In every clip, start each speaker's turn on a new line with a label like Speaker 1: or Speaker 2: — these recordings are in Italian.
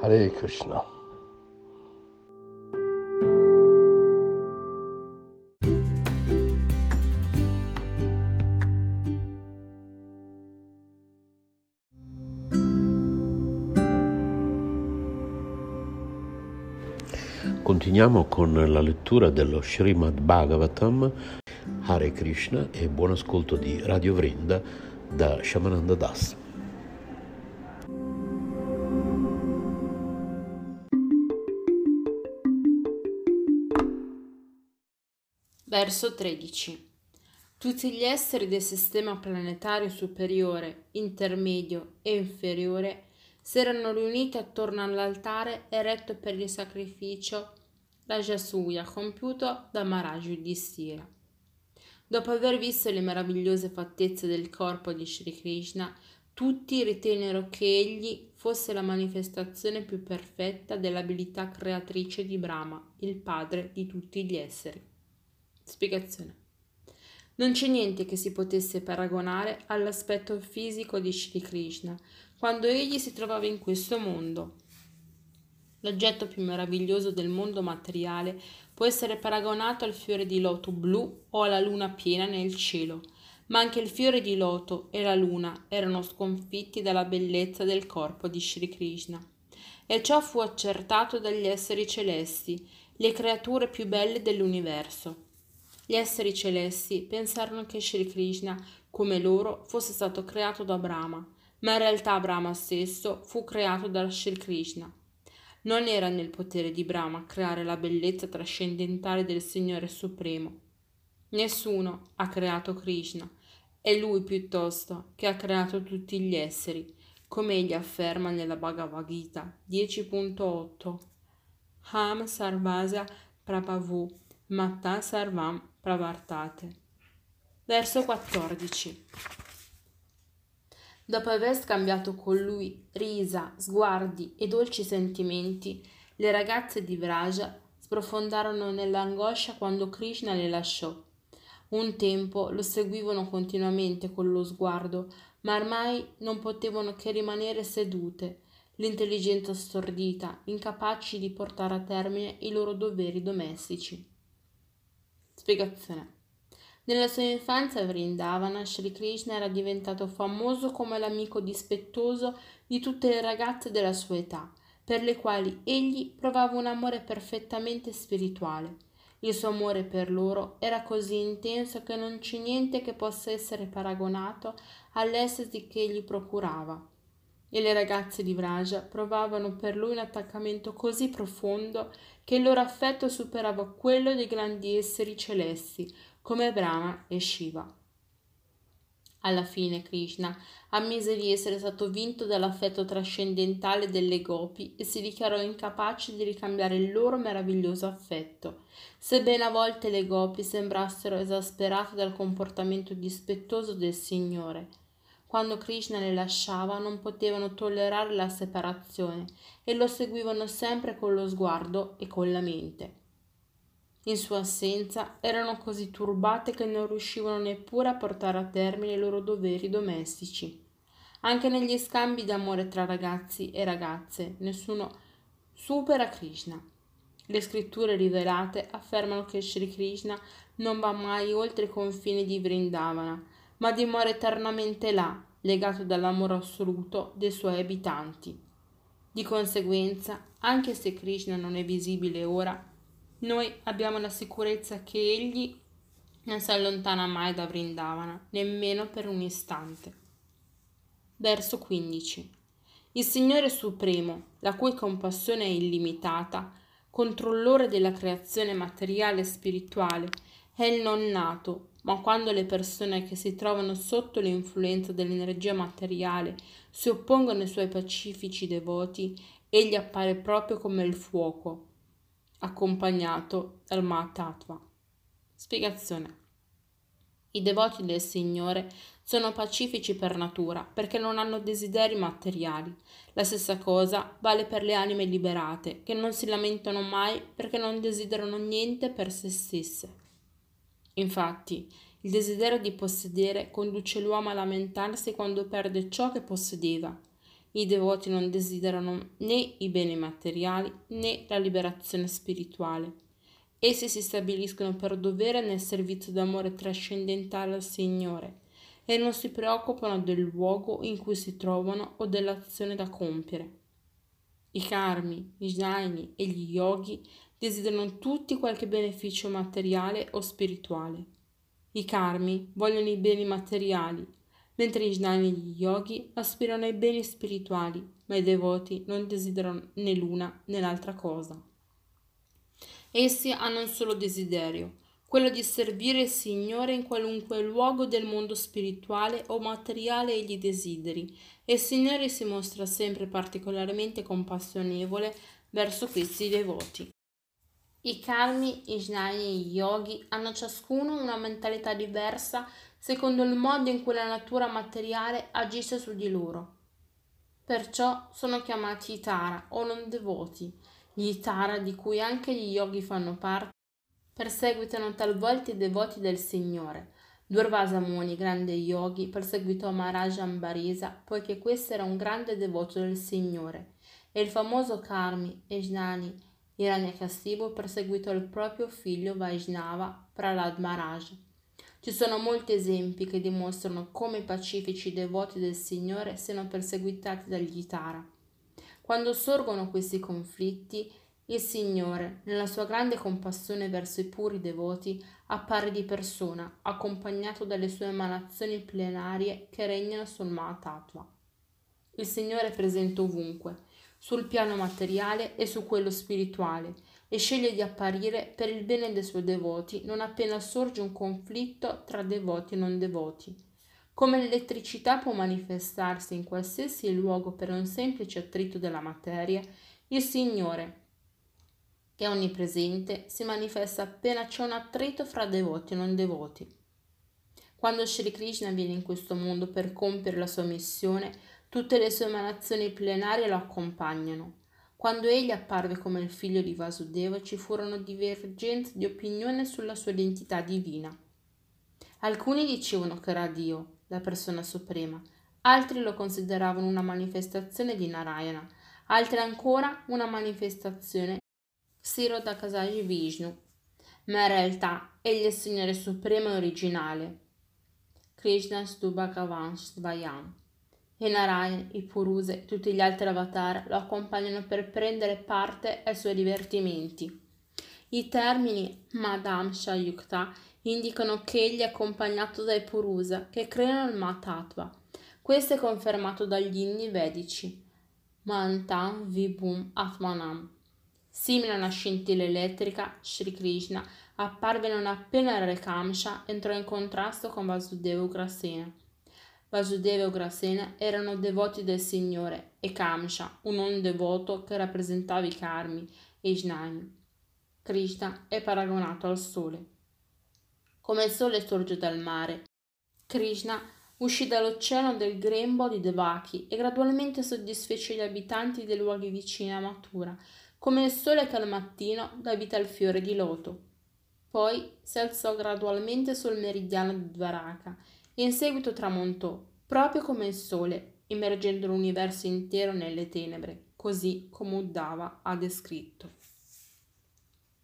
Speaker 1: Hare Krishna.
Speaker 2: Continuiamo con la lettura dello Srimad Bhagavatam, Hare Krishna e buon ascolto di Radio Vrinda da Shamananda Das.
Speaker 3: Verso 13. Tutti gli esseri del sistema planetario superiore, intermedio e inferiore si erano riuniti attorno all'altare eretto per il sacrificio Rajasuya compiuto da Maharaj Yudhishthira. Dopo aver visto le meravigliose fattezze del corpo di Sri Krishna, tutti ritennero che egli fosse la manifestazione più perfetta dell'abilità creatrice di Brahma, il padre di tutti gli esseri. Spiegazione. Non c'è niente che si potesse paragonare all'aspetto fisico di Sri Krishna quando egli si trovava in questo mondo. L'oggetto più meraviglioso del mondo materiale può essere paragonato al fiore di loto blu o alla luna piena nel cielo, ma anche il fiore di loto e la luna erano sconfitti dalla bellezza del corpo di Sri Krishna. E ciò fu accertato dagli esseri celesti, le creature più belle dell'universo. Gli esseri celesti pensarono che Sri Krishna, come loro, fosse stato creato da Brahma, ma in realtà Brahma stesso fu creato da Sri Krishna. Non era nel potere di Brahma creare la bellezza trascendentale del Signore Supremo. Nessuno ha creato Krishna, è Lui piuttosto che ha creato tutti gli esseri, come egli afferma nella Bhagavad Gita 10.8. Ham Sarvasa Prabhavu Matta Sarvam Pravartate. Verso 14. Dopo aver scambiato con lui risa, sguardi e dolci sentimenti, le ragazze di Vraja sprofondarono nell'angoscia quando Krishna le lasciò. Un tempo lo seguivano continuamente con lo sguardo, ma ormai non potevano che rimanere sedute, l'intelligenza stordita, incapaci di portare a termine i loro doveri domestici. Spiegazione. Nella sua infanzia a Vrindavana, Sri Krishna era diventato famoso come l'amico dispettoso di tutte le ragazze della sua età, per le quali egli provava un amore perfettamente spirituale. Il suo amore per loro era così intenso che non c'è niente che possa essere paragonato all'estasi che egli procurava. E le ragazze di Vraja provavano per lui un attaccamento così profondo che il loro affetto superava quello dei grandi esseri celesti, come Brahma e Shiva. Alla fine Krishna ammise di essere stato vinto dall'affetto trascendentale delle gopi e si dichiarò incapace di ricambiare il loro meraviglioso affetto. Sebbene a volte le gopi sembrassero esasperate dal comportamento dispettoso del Signore, quando Krishna le lasciava non potevano tollerare la separazione e lo seguivano sempre con lo sguardo e con la mente in sua assenza erano così turbate che non riuscivano neppure a portare a termine i loro doveri domestici. Anche negli scambi d'amore tra ragazzi e ragazze nessuno supera Krishna. Le scritture rivelate affermano che Sri Krishna non va mai oltre i confini di Vrindavana, ma dimora eternamente là, legato dall'amore assoluto dei suoi abitanti. Di conseguenza, anche se Krishna non è visibile ora, noi abbiamo la sicurezza che egli non si allontana mai da Vrindavana, nemmeno per un istante. Verso 15. Il Signore Supremo, la cui compassione è illimitata, controllore della creazione materiale e spirituale, è il non nato, ma quando le persone che si trovano sotto l'influenza dell'energia materiale si oppongono ai suoi pacifici devoti, egli appare proprio come il fuoco, accompagnato dal Mahatattva. Spiegazione. I devoti del Signore sono pacifici per natura perché non hanno desideri materiali. La stessa cosa vale per le anime liberate, che non si lamentano mai perché non desiderano niente per se stesse. Infatti, il desiderio di possedere conduce l'uomo a lamentarsi quando perde ciò che possedeva. I devoti non desiderano né i beni materiali né la liberazione spirituale. Essi si stabiliscono per dovere nel servizio d'amore trascendentale al Signore e non si preoccupano del luogo in cui si trovano o dell'azione da compiere. I karmi, i jnani e gli yogi desiderano tutti qualche beneficio materiale o spirituale. I karmi vogliono i beni materiali, mentre i jnani e gli yogi aspirano ai beni spirituali, ma i devoti non desiderano né l'una né l'altra cosa. Essi hanno un solo desiderio, quello di servire il Signore in qualunque luogo del mondo spirituale o materiale egli desideri, e il Signore si mostra sempre particolarmente compassionevole verso questi devoti. I karmi, i jnani e gli yogi hanno ciascuno una mentalità diversa secondo il modo in cui la natura materiale agisce su di loro. Perciò sono chiamati Tara o non devoti, gli Tara, di cui anche gli yogi fanno parte, perseguitano talvolta i devoti del Signore. Durvasa Muni, grande yogi, perseguitò Maharaja Ambarisa poiché questo era un grande devoto del Signore, e il famoso Karmi Ejnani Hiranyakasipu perseguitò il proprio figlio Vaishnava Prahlad Maharaj. Ci sono molti esempi che dimostrano come i pacifici devoti del Signore siano perseguitati dagli Tara. Quando sorgono questi conflitti, il Signore, nella sua grande compassione verso i puri devoti, appare di persona, accompagnato dalle sue emanazioni plenarie che regnano sul Mahatattva. Il Signore è presente ovunque, sul piano materiale e su quello spirituale, e sceglie di apparire per il bene dei suoi devoti non appena sorge un conflitto tra devoti e non devoti. Come l'elettricità può manifestarsi in qualsiasi luogo per un semplice attrito della materia, il Signore, che è onnipresente, si manifesta appena c'è un attrito fra devoti e non devoti. Quando Sri Krishna viene in questo mondo per compiere la sua missione, tutte le sue emanazioni plenarie lo accompagnano. Quando egli apparve come il figlio di Vasudeva ci furono divergenze di opinione sulla sua identità divina. Alcuni dicevano che era Dio, la persona suprema, altri lo consideravano una manifestazione di Narayana, altri ancora una manifestazione Siro Takasaji Vishnu, ma in realtà egli è il Signore Supremo e originale, Krishna Stubhagavan Svayam. E Narayan, i Puruse e tutti gli altri avatar lo accompagnano per prendere parte ai suoi divertimenti. I termini Madam Shayukta indicano che egli è accompagnato dai Purusa che creano il Mahatattva. Questo è confermato dagli inni vedici. Mantam Vibhum Atmanam. Simile a una scintilla elettrica, Sri Krishna apparve non appena Rekamsha entrò in contrasto con Vasudeva Ugrasena. Vasudeva e Ugrasena erano devoti del Signore e Kamsha, un non devoto che rappresentava i karmi e i jnani. Krishna è paragonato al sole. Come il sole sorge dal mare, Krishna uscì dall'oceano del grembo di Devaki e gradualmente soddisfece gli abitanti dei luoghi vicini a Mathura, come il sole che al mattino dà vita al fiore di loto. Poi si alzò gradualmente sul meridiano di Dvaraka e in seguito tramontò, proprio come il sole, immergendo l'universo intero nelle tenebre, così come Uddhava ha descritto.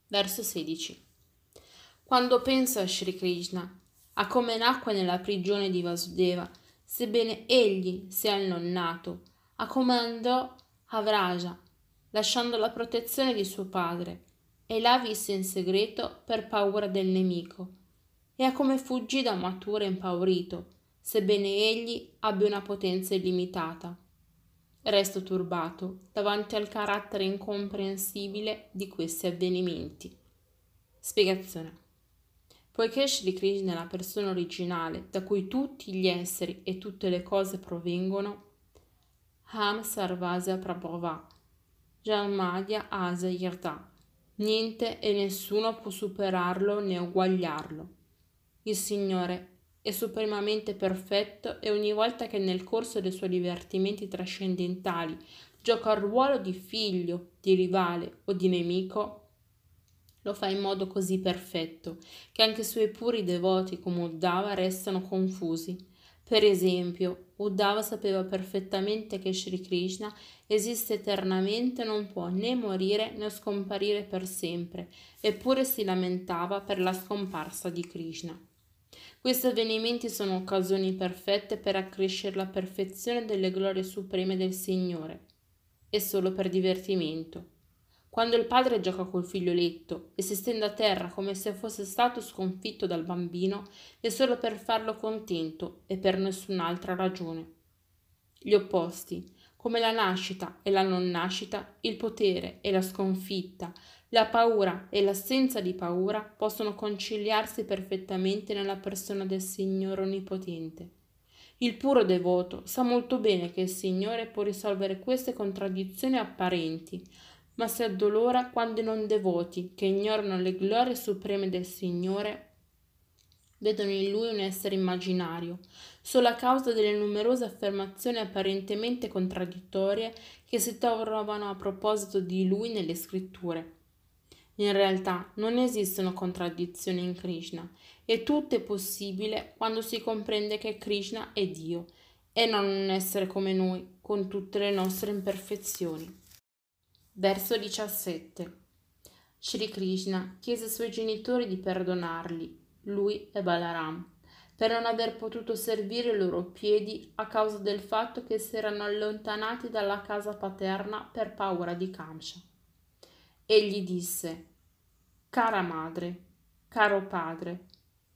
Speaker 3: Verso 16. Quando penso a Sri Krishna, a come nacque nella prigione di Vasudeva, sebbene egli sia il non nato, a come andò a Vraja, lasciando la protezione di suo padre, e là visse in segreto per paura del nemico, e a come fuggì da Matura impaurito, sebbene egli abbia una potenza illimitata. Resto turbato davanti al carattere incomprensibile di questi avvenimenti. Spiegazione. Poiché Sri Krishna è la persona originale da cui tutti gli esseri e tutte le cose provengono, Ham Sarvasya Prabhava, Janmadya Asa Yirta. Niente e nessuno può superarlo né uguagliarlo. Il Signore è supremamente perfetto e ogni volta che nel corso dei suoi divertimenti trascendentali gioca il ruolo di figlio, di rivale o di nemico, lo fa in modo così perfetto che anche i suoi puri devoti come Uddhava restano confusi. Per esempio, Uddhava sapeva perfettamente che Sri Krishna esiste eternamente e non può né morire né scomparire per sempre, eppure si lamentava per la scomparsa di Krishna. Questi avvenimenti sono occasioni perfette per accrescere la perfezione delle glorie supreme del Signore, e solo per divertimento. Quando il padre gioca col figlioletto e si stende a terra come se fosse stato sconfitto dal bambino, è solo per farlo contento e per nessun'altra ragione. Gli opposti, come la nascita e la non nascita, il potere e la sconfitta, la paura e l'assenza di paura possono conciliarsi perfettamente nella persona del Signore Onnipotente. Il puro devoto sa molto bene che il Signore può risolvere queste contraddizioni apparenti, ma si addolora quando i non devoti, che ignorano le glorie supreme del Signore, vedono in lui un essere immaginario, solo a causa delle numerose affermazioni apparentemente contraddittorie che si trovano a proposito di lui nelle scritture. In realtà non esistono contraddizioni in Krishna e tutto è possibile quando si comprende che Krishna è Dio e non un essere come noi, con tutte le nostre imperfezioni. Verso 17. Sri Krishna chiese ai suoi genitori di perdonarli, lui e Balaram, per non aver potuto servire i loro piedi a causa del fatto che si erano allontanati dalla casa paterna per paura di Kamsha. Egli disse, Cara madre, caro padre,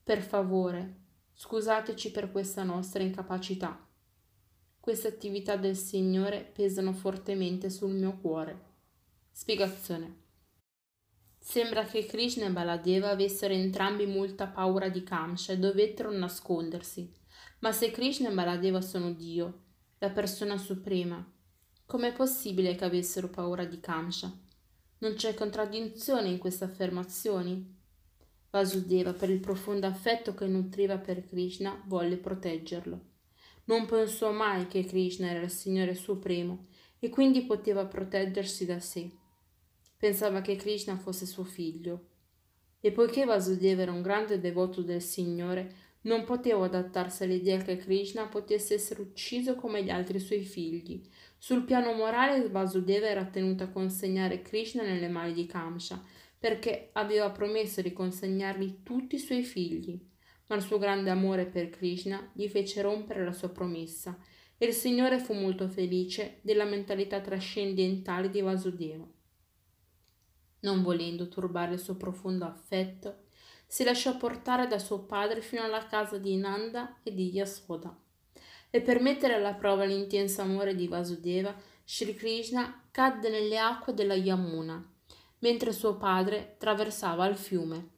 Speaker 3: per favore, scusateci per questa nostra incapacità. Queste attività del Signore pesano fortemente sul mio cuore. Spiegazione. Sembra che Krishna e Baladeva avessero entrambi molta paura di Kamsha e dovettero nascondersi. Ma se Krishna e Baladeva sono Dio, la persona suprema, com'è possibile che avessero paura di Kamsha? Non c'è contraddizione in queste affermazioni? Vasudeva, per il profondo affetto che nutriva per Krishna, volle proteggerlo. Non pensò mai che Krishna era il Signore Supremo e quindi poteva proteggersi da sé. Pensava che Krishna fosse suo figlio. E poiché Vasudeva era un grande devoto del Signore, non poteva adattarsi all'idea che Krishna potesse essere ucciso come gli altri suoi figli. Sul piano morale Vasudeva era tenuto a consegnare Krishna nelle mani di Kamsha, perché aveva promesso di consegnargli tutti i suoi figli. Ma il suo grande amore per Krishna gli fece rompere la sua promessa, e il Signore fu molto felice della mentalità trascendentale di Vasudeva non volendo turbare il suo profondo affetto, si lasciò portare da suo padre fino alla casa di Nanda e di Yasoda. E per mettere alla prova l'intenso amore di Vasudeva, Sri Krishna cadde nelle acque della Yamuna, mentre suo padre traversava il fiume.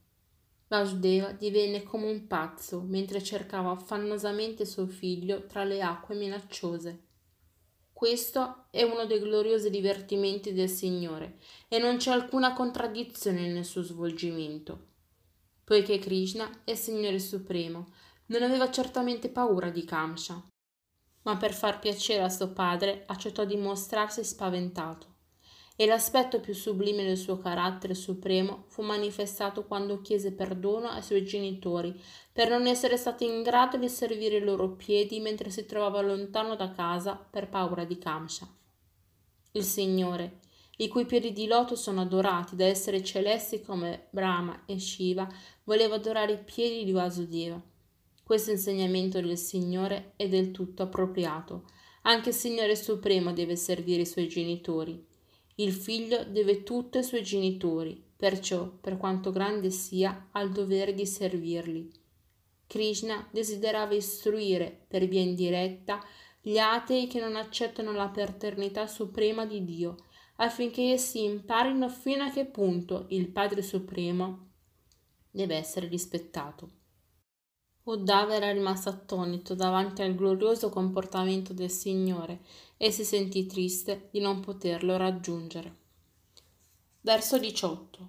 Speaker 3: Vasudeva divenne come un pazzo mentre cercava affannosamente suo figlio tra le acque minacciose. Questo è uno dei gloriosi divertimenti del Signore e non c'è alcuna contraddizione nel suo svolgimento. Poiché Krishna è Signore Supremo, non aveva certamente paura di Kamsha, ma per far piacere a suo padre accettò di mostrarsi spaventato e l'aspetto più sublime del suo carattere supremo fu manifestato quando chiese perdono ai suoi genitori per non essere stato in grado di servire i loro piedi mentre si trovava lontano da casa per paura di Kamsha. Il Signore, i cui piedi di loto sono adorati da esseri celesti come Brahma e Shiva, voleva adorare i piedi di Vasudeva. Questo insegnamento del Signore è del tutto appropriato. Anche il Signore Supremo deve servire i suoi genitori. Il figlio deve tutto ai suoi genitori, perciò, per quanto grande sia, ha il dovere di servirli. Krishna desiderava istruire, per via indiretta, gli atei che non accettano la paternità suprema di Dio, affinché essi imparino fino a che punto il Padre Supremo deve essere rispettato. Uddhava era rimasto attonito davanti al glorioso comportamento del Signore e si sentì triste di non poterlo raggiungere. Verso 18.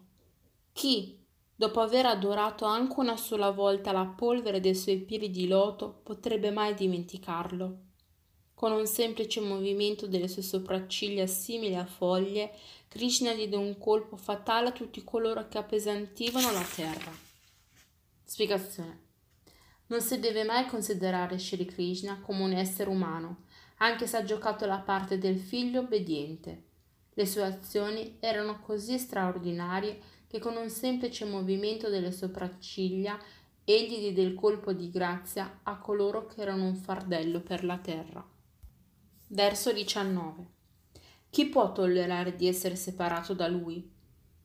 Speaker 3: Chi, dopo aver adorato anche una sola volta la polvere dei suoi piedi di loto, potrebbe mai dimenticarlo? Con un semplice movimento delle sue sopracciglia simili a foglie, Krishna diede un colpo fatale a tutti coloro che appesantivano la terra. Spiegazione. Non si deve mai considerare Shri Krishna come un essere umano, anche se ha giocato la parte del figlio obbediente. Le sue azioni erano così straordinarie che con un semplice movimento delle sopracciglia egli diede il colpo di grazia a coloro che erano un fardello per la terra. Verso 19. Chi può tollerare di essere separato da lui?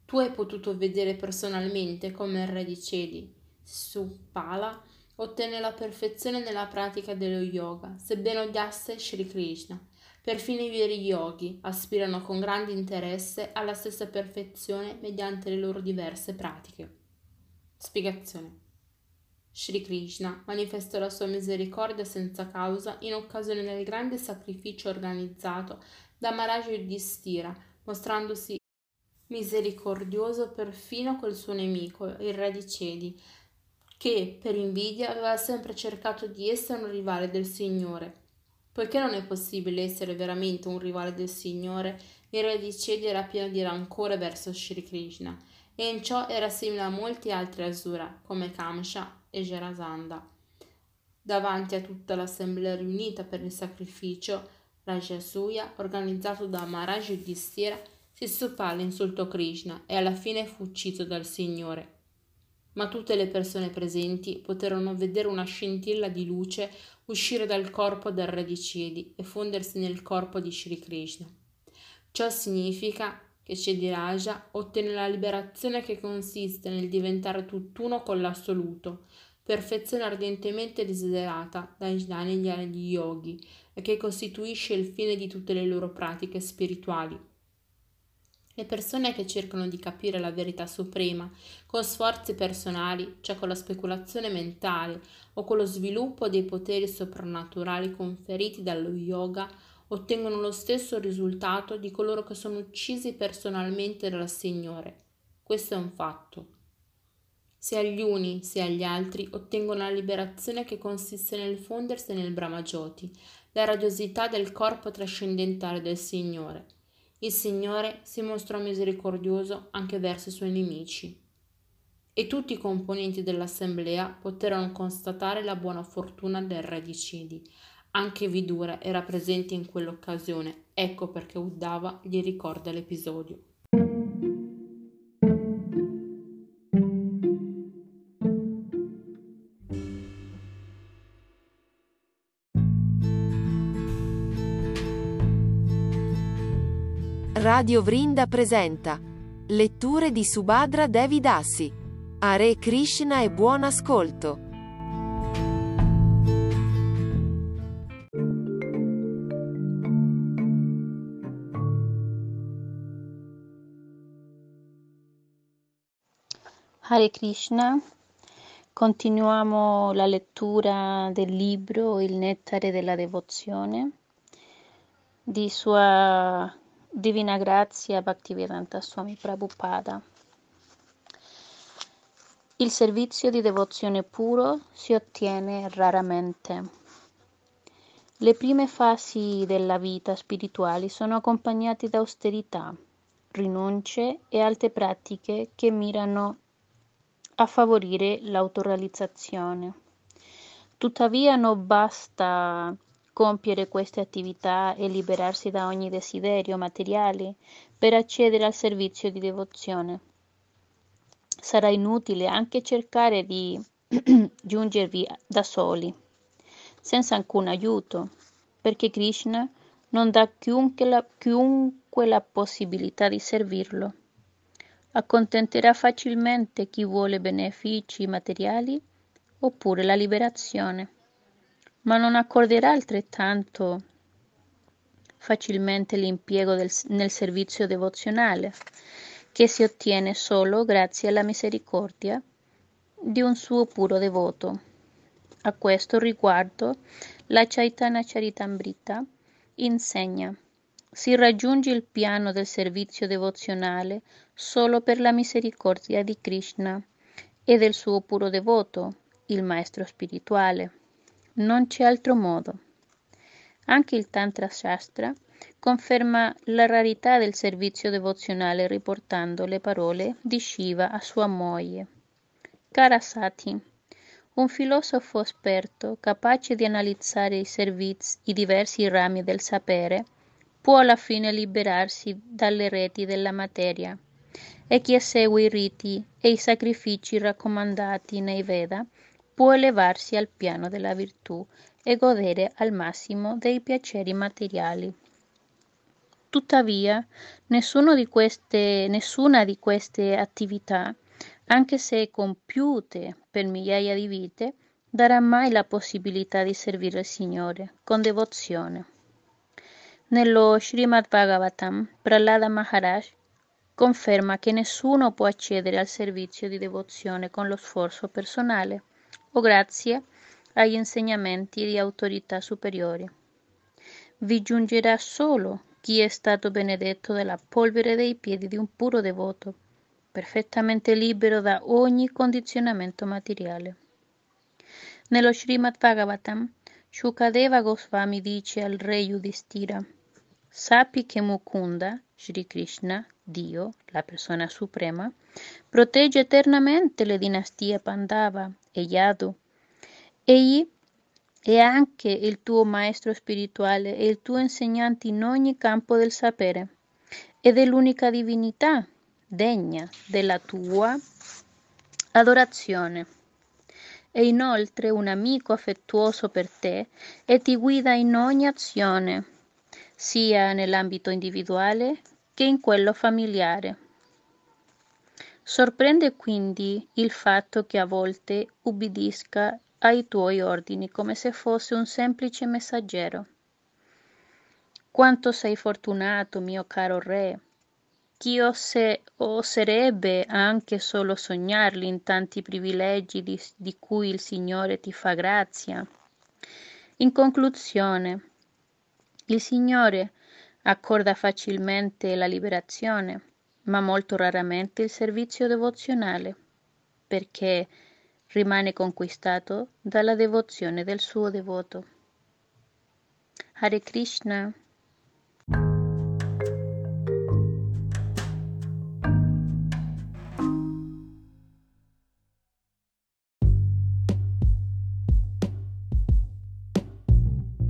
Speaker 3: Tu hai potuto vedere personalmente come il re di cieli, Supala, ottenne la perfezione nella pratica dello yoga, sebbene odiasse Sri Krishna Perfino i veri yogi aspirano con grande interesse alla stessa perfezione mediante le loro diverse pratiche. Spiegazione. Sri Krishna manifestò la sua misericordia senza causa in occasione del grande sacrificio organizzato da Maharaj Yudhishthira, mostrandosi misericordioso perfino col suo nemico, il re di Cedi, che per invidia aveva sempre cercato di essere un rivale del Signore Poiché non è possibile essere veramente un rivale del Signore, il re di Cedi era pieno di rancore verso Sri Krishna, e in ciò era simile a molti altri asura, come Kamsha e Jarasandha. Davanti a tutta l'assemblea riunita per il sacrificio, Rajasuya, organizzato da Maharaj Yudhishthira, si stupà insultò Krishna e alla fine fu ucciso dal Signore ma tutte le persone presenti poterono vedere una scintilla di luce uscire dal corpo del re di Cedi e fondersi nel corpo di Sri Krishna. Ciò significa che Cedi Raja ottenne la liberazione che consiste nel diventare tutt'uno con l'assoluto, perfezione ardentemente desiderata dai jnani e gli yogi e che costituisce il fine di tutte le loro pratiche spirituali. Le persone che cercano di capire la verità suprema con sforzi personali, cioè con la speculazione mentale o con lo sviluppo dei poteri soprannaturali conferiti dallo yoga, ottengono lo stesso risultato di coloro che sono uccisi personalmente dal Signore. Questo è un fatto. Sia gli uni sia gli altri ottengono la liberazione che consiste nel fondersi nel Brahmajoti, la radiosità del corpo trascendentale del Signore. Il Signore si mostrò misericordioso anche verso i suoi nemici. E tutti i componenti dell'assemblea poterono constatare la buona fortuna del re di Cedi. Anche Vidura era presente in quell'occasione, ecco perché Uddava gli ricorda l'episodio.
Speaker 4: Radio Vrinda presenta Letture di Subhadra Devidassi. Hare Krishna e buon ascolto.
Speaker 5: Hare Krishna, continuiamo la lettura del libro Il nettare della devozione di Sua Divina Grazia Bhaktivedanta Swami Prabhupada. Il servizio di devozione puro si ottiene raramente. Le prime fasi della vita spirituale sono accompagnate da austerità, rinunce e altre pratiche che mirano a favorire l'autorealizzazione. Tuttavia non basta compiere queste attività e liberarsi da ogni desiderio materiale per accedere al servizio di devozione. Sarà inutile anche cercare di giungervi da soli, senza alcun aiuto, perché Krishna non dà chiunque la, chiunque la possibilità di servirlo. Accontenterà facilmente chi vuole benefici materiali oppure la liberazione ma non accorderà altrettanto facilmente l'impiego del, nel servizio devozionale, che si ottiene solo grazie alla misericordia di un suo puro devoto. A questo riguardo la Chaitanya Charitamrita insegna si raggiunge il piano del servizio devozionale solo per la misericordia di Krishna e del suo puro devoto, il maestro spirituale. Non c'è altro modo. Anche il Tantra Shastra conferma la rarità del servizio devozionale riportando le parole di Shiva a sua moglie. Cara Sati, un filosofo esperto capace di analizzare i servizi, i diversi rami del sapere, può alla fine liberarsi dalle reti della materia e chi esegue i riti e i sacrifici raccomandati nei Veda può elevarsi al piano della virtù e godere al massimo dei piaceri materiali. Tuttavia, di queste, nessuna di queste attività, anche se compiute per migliaia di vite, darà mai la possibilità di servire il Signore con devozione. Nello Srimad Bhagavatam, Prahlada Maharaj conferma che nessuno può accedere al servizio di devozione con lo sforzo personale o grazie agli insegnamenti di autorità superiori. Vi giungerà solo chi è stato benedetto dalla polvere dei piedi di un puro devoto, perfettamente libero da ogni condizionamento materiale. Nello Srimad Bhagavatam, Shukadeva Goswami dice al re Yudhishthira, sappi che Mukunda, Sri Krishna, Dio, la persona suprema, protegge eternamente le dinastie Pandava e Yadu. Egli è anche il tuo maestro spirituale e il tuo insegnante in ogni campo del sapere ed è l'unica divinità degna della tua adorazione. È inoltre un amico affettuoso per te e ti guida in ogni azione, sia nell'ambito individuale che in quello familiare. Sorprende quindi il fatto che a volte ubbidisca ai tuoi ordini come se fosse un semplice messaggero. Quanto sei fortunato, mio caro re! Chi ose, oserebbe anche solo sognarli in tanti privilegi di, di cui il Signore ti fa grazia? In conclusione, il Signore accorda facilmente la liberazione, ma molto raramente il servizio devozionale, perché rimane conquistato dalla devozione del suo devoto. Hare Krishna.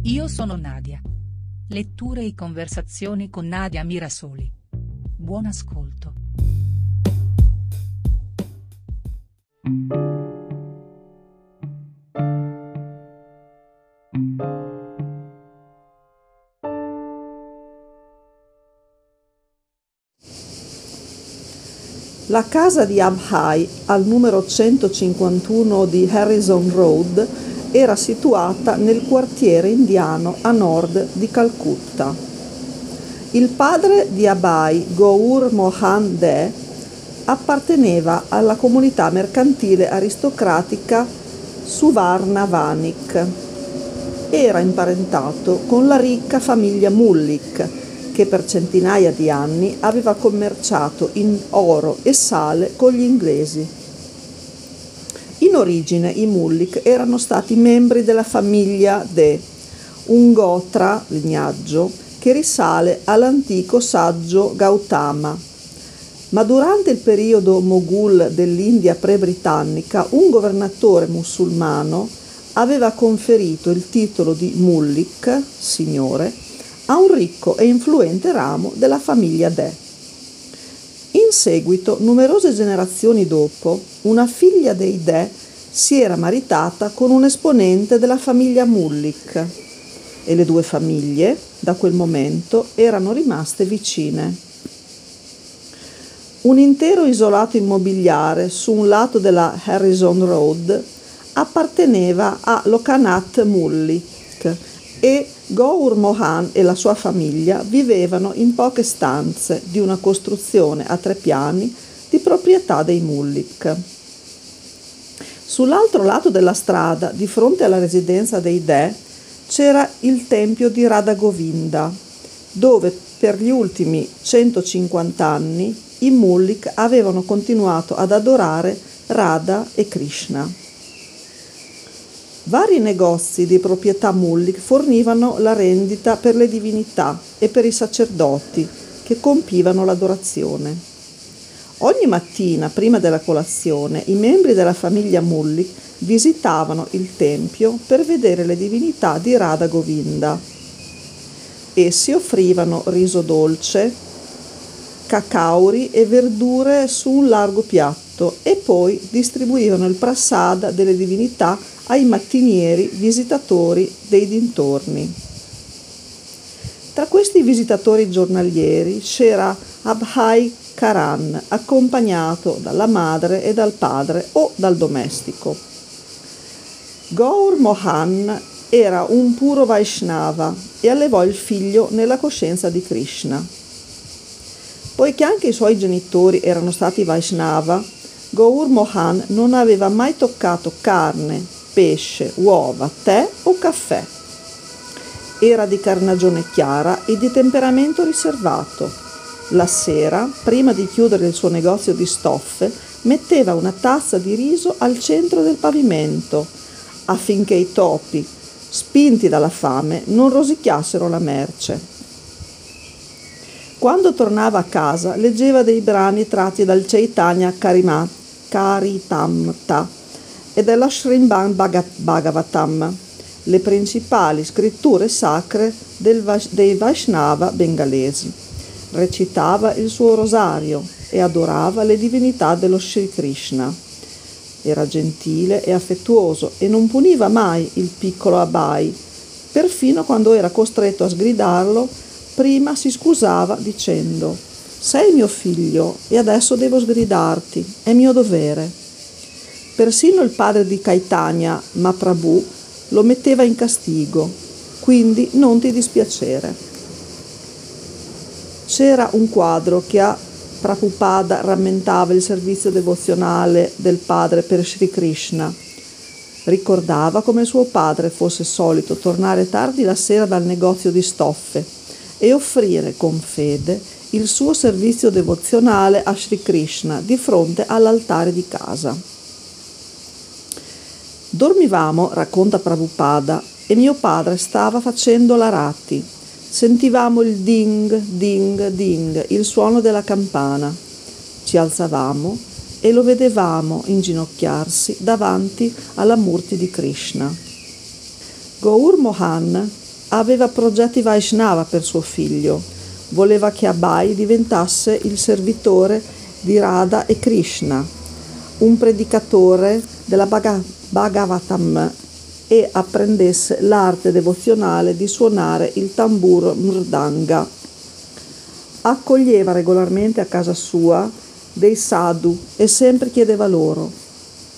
Speaker 6: Io sono Nadia. Letture e conversazioni con Nadia Mirasoli. Buon ascolto.
Speaker 7: La casa di Abhai, al numero 151 di Harrison Road, era situata nel quartiere indiano a nord di Calcutta. Il padre di Abhai, Gour Mohan De, apparteneva alla comunità mercantile aristocratica Suvarna Vanik. Era imparentato con la ricca famiglia Mullik, che per centinaia di anni aveva commerciato in oro e sale con gli inglesi. In origine i Mullik erano stati membri della famiglia De, un gotra, lignaggio, che risale all'antico saggio Gautama. Ma durante il periodo Moghul dell'India pre-britannica, un governatore musulmano aveva conferito il titolo di Mullik, signore, a un ricco e influente ramo della famiglia De. In seguito, numerose generazioni dopo, una figlia dei De si era maritata con un esponente della famiglia Mullik e le due famiglie, da quel momento, erano rimaste vicine. Un intero isolato immobiliare su un lato della Harrison Road apparteneva a Lokanath Mullik e Gour Mohan e la sua famiglia vivevano in poche stanze di una costruzione a tre piani di proprietà dei Mullik. Sull'altro lato della strada, di fronte alla residenza dei De, c'era il tempio di Radha Govinda, dove per gli ultimi 150 anni i Mullik avevano continuato ad adorare Radha e Krishna. Vari negozi di proprietà Mullik fornivano la rendita per le divinità e per i sacerdoti che compivano l'adorazione. Ogni mattina, prima della colazione, i membri della famiglia Mullik visitavano il tempio per vedere le divinità di Radha Govinda. Essi offrivano riso dolce, cacauri e verdure su un largo piatto e poi distribuivano il prasada delle divinità ai mattinieri visitatori dei dintorni. Tra questi visitatori giornalieri c'era Abhai Karan, accompagnato dalla madre e dal padre o dal domestico. Gaur Mohan era un puro Vaishnava e allevò il figlio nella coscienza di Krishna. Poiché anche i suoi genitori erano stati Vaishnava, Gaur Mohan non aveva mai toccato carne, pesce, uova, tè o caffè. Era di carnagione chiara e di temperamento riservato. La sera, prima di chiudere il suo negozio di stoffe, metteva una tazza di riso al centro del pavimento affinché i topi, spinti dalla fame, non rosicchiassero la merce. Quando tornava a casa leggeva dei brani tratti dal Chaitanya Karitamta e dalla Srimban Bhagavatam, le principali scritture sacre dei Vaishnava bengalesi. Recitava il suo rosario e adorava le divinità dello Sri Krishna. Era gentile e affettuoso e non puniva mai il piccolo Abai. Perfino quando era costretto a sgridarlo, prima si scusava dicendo Sei mio figlio e adesso devo sgridarti, è mio dovere. Persino il padre di Caitanya, Maprabhu, lo metteva in castigo, quindi non ti dispiacere. C'era un quadro che a Prabhupada rammentava il servizio devozionale del padre per Sri Krishna. Ricordava come suo padre fosse solito tornare tardi la sera dal negozio di stoffe e offrire con fede il suo servizio devozionale a Sri Krishna di fronte all'altare di casa. Dormivamo, racconta Prabhupada, e mio padre stava facendo la ratti. Sentivamo il ding, ding, ding, il suono della campana. Ci alzavamo e lo vedevamo inginocchiarsi davanti alla murti di Krishna. Gaur Mohan aveva progetti Vaishnava per suo figlio. Voleva che Abai diventasse il servitore di Radha e Krishna, un predicatore della Bhagavatam e apprendesse l'arte devozionale di suonare il tamburo mrdanga. Accoglieva regolarmente a casa sua dei sadhu e sempre chiedeva loro,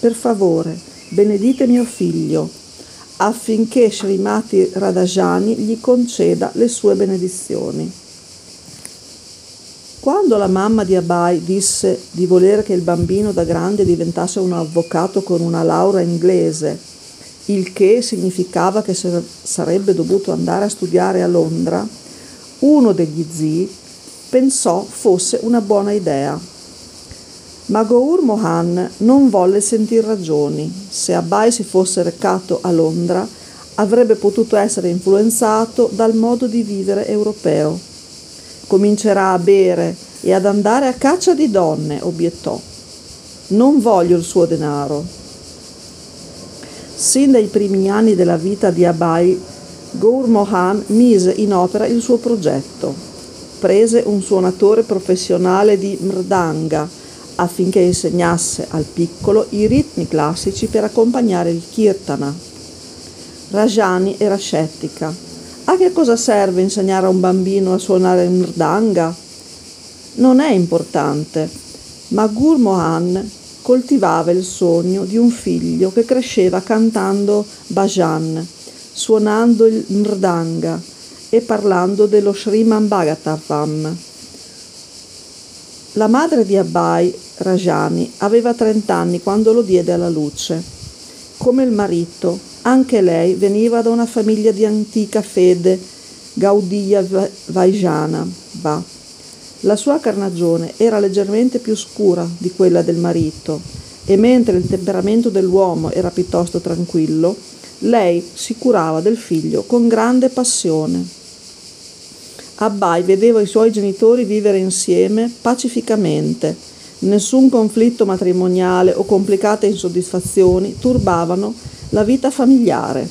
Speaker 7: per favore, benedite mio figlio, affinché Srimati Radhajani gli conceda le sue benedizioni. Quando la mamma di Abai disse di volere che il bambino da grande diventasse un avvocato con una laurea inglese, il che significava che sarebbe dovuto andare a studiare a Londra, uno degli zii pensò fosse una buona idea. Ma Gaur Mohan non volle sentir ragioni. Se Abai si fosse recato a Londra, avrebbe potuto essere influenzato dal modo di vivere europeo. Comincerà a bere e ad andare a caccia di donne, obiettò. Non voglio il suo denaro. Sin dai primi anni della vita di Abai, Gaur Mohan mise in opera il suo progetto. Prese un suonatore professionale di mrdanga affinché insegnasse al piccolo i ritmi classici per accompagnare il kirtana. Rajani era scettica. A che cosa serve insegnare a un bambino a suonare il mrdanga? Non è importante, ma Gurmohan coltivava il sogno di un figlio che cresceva cantando bhajan, suonando il mrdanga e parlando dello Sriman Bhagavatam. La madre di Abai, Rajani, aveva 30 anni quando lo diede alla luce. Come il marito, anche lei veniva da una famiglia di antica fede Gaudiya Vaijana. La sua carnagione era leggermente più scura di quella del marito e mentre il temperamento dell'uomo era piuttosto tranquillo, lei si curava del figlio con grande passione. Abbai vedeva i suoi genitori vivere insieme pacificamente. Nessun conflitto matrimoniale o complicate insoddisfazioni turbavano la vita familiare.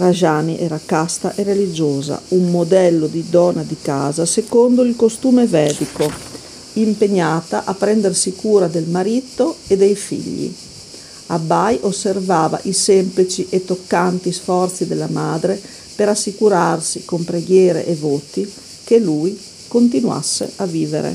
Speaker 7: Rajani era casta e religiosa, un modello di donna di casa secondo il costume vedico, impegnata a prendersi cura del marito e dei figli. Abbai osservava i semplici e toccanti sforzi della madre per assicurarsi con preghiere e voti che lui continuasse a vivere.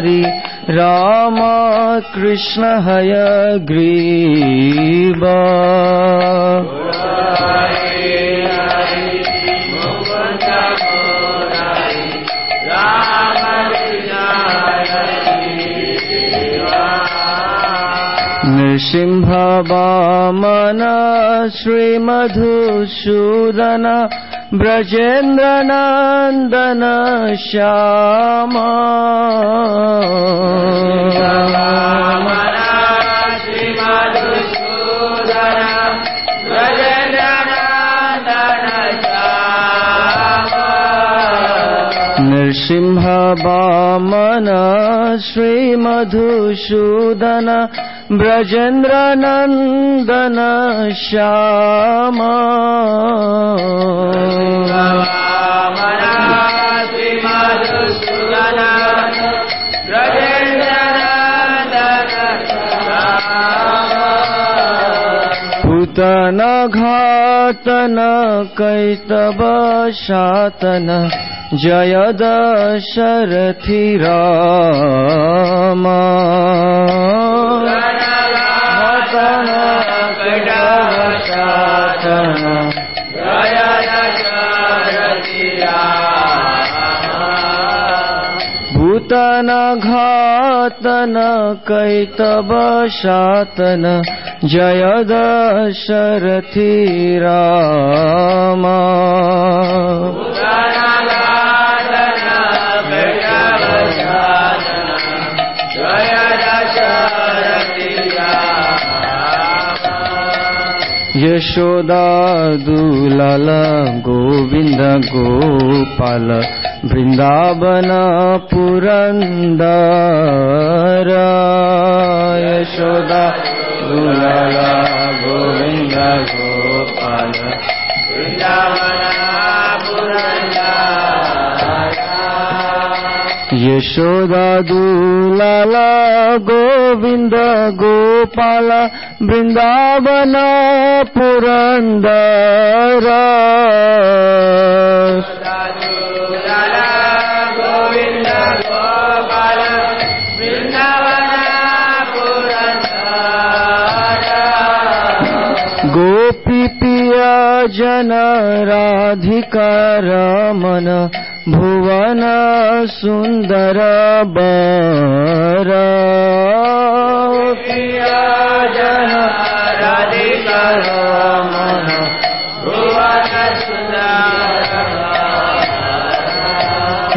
Speaker 8: Murari राम कृष्ण हय ग्रीवा। नृसिंह वामन श्रीमधुसूदन ब्रजेन्द्रनन्दन श्यामा। नृसिंह वामन श्रीमधुसूदन ब्रजेन्द्रनन्दन श्यामा पूतन घातन कैतव शातन जय दशरथि रामा। घातन कैतव शातन भूतन घातन कैतव शातन जय दशरथि रामा यशोदा दुलाल गोविन्द गोपाल वृन्दावन पुरन्दर यशोदा दुलाल गोविन्द गोपाल یشودا دولا گوند گوپالا بنداونا پورندرا گوپی پیا جن رادھکا من भुवन सुन्दर बर पिया जन राधिका रमन भुवन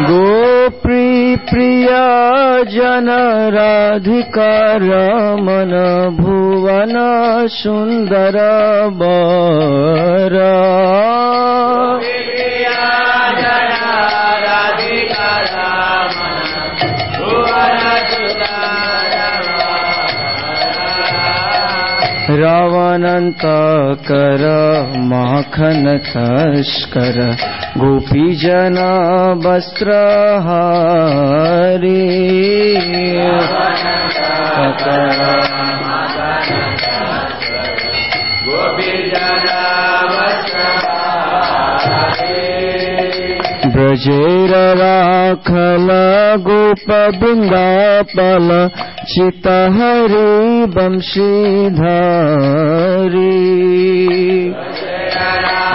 Speaker 8: गोपी प्रिया जन राधिका रमन भुवन सुन्दर बर रावणन्तकर माखन तस्कर गोपीजन वस्त्रहारी ब्रजेर राखल गोप बिन्दापल चितहरि वंशीधारी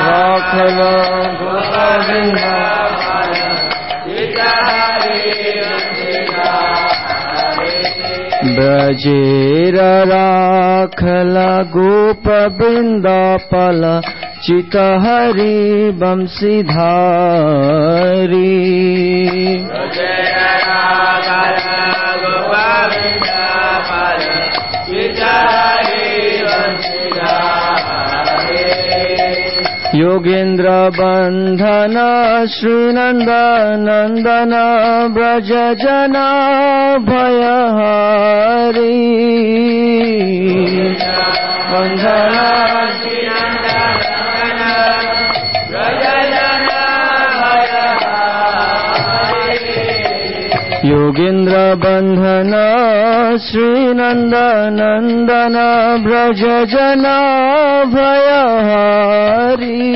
Speaker 8: राखल गोप ब्रजेर राखल गोप बिन्दापल चितहरि वंशीधारी योगेन्द्र बन्धन श्रीनन्दनन्दन व्रज जना भयहारी बन्धन बन्धना श्रीनन्दनन्दना व्रजना भय हरि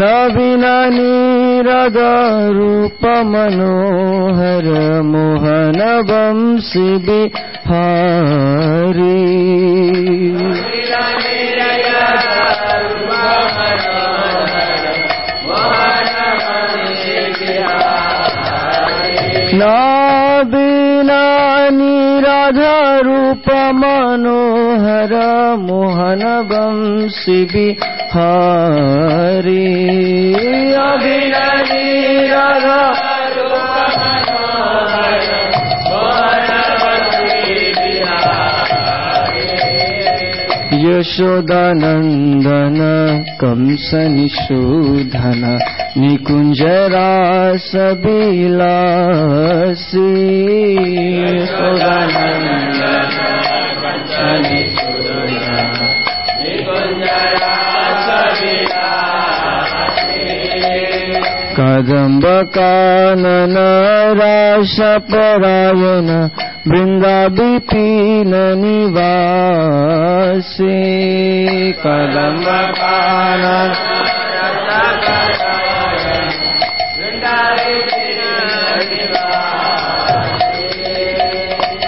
Speaker 8: नवीन मोहनवंसि नीरद रूप मनोहर मोहन वंशी बिहारी नवीना यशोदानन्दन कंसनिषूधन निकुञ्जरासविलासी यशोदानन्दन अजम्बका न राशपरायन बृन्दा विपीननिवासे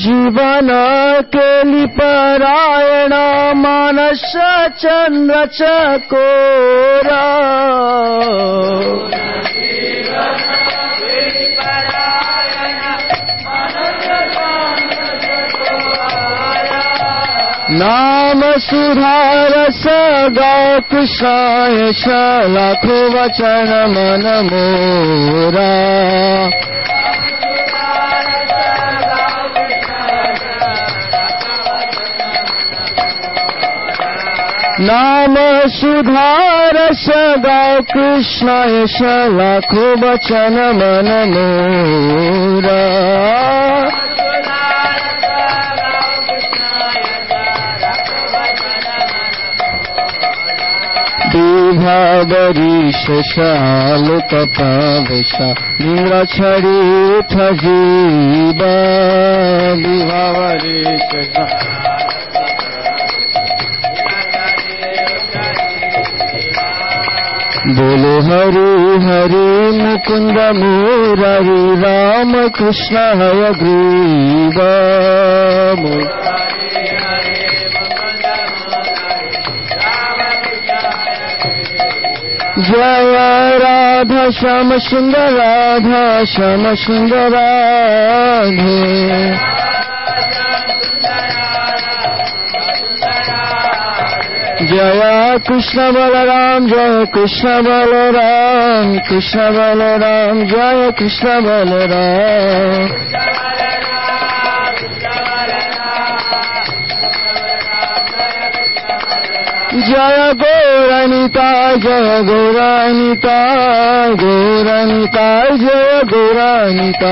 Speaker 8: जीवन केली परायण मानस चंद्र चकोरा नाम सुधारस गौ कृष्णाय लाखो वचन मन मोरा নাম সুধার সদা কৃষ্ণ, এস লাখো বচন মন মোরা। বিভাবরী শশালোক পাবেশা নিরাছড়ি থজিবা বিভাবরী শশা بولو ہری ہری مکند مرری رام کشن ہر گریب جیا رادھا شام سندر رادھا شام سندر رادھے राधे जय कृष्ण बलराम जय कृष्ण बलराम कृष्ण बलराम जय कृष्ण बलराम जय गौरनिता जय गौरानिता गौरनिता जय गौरानिता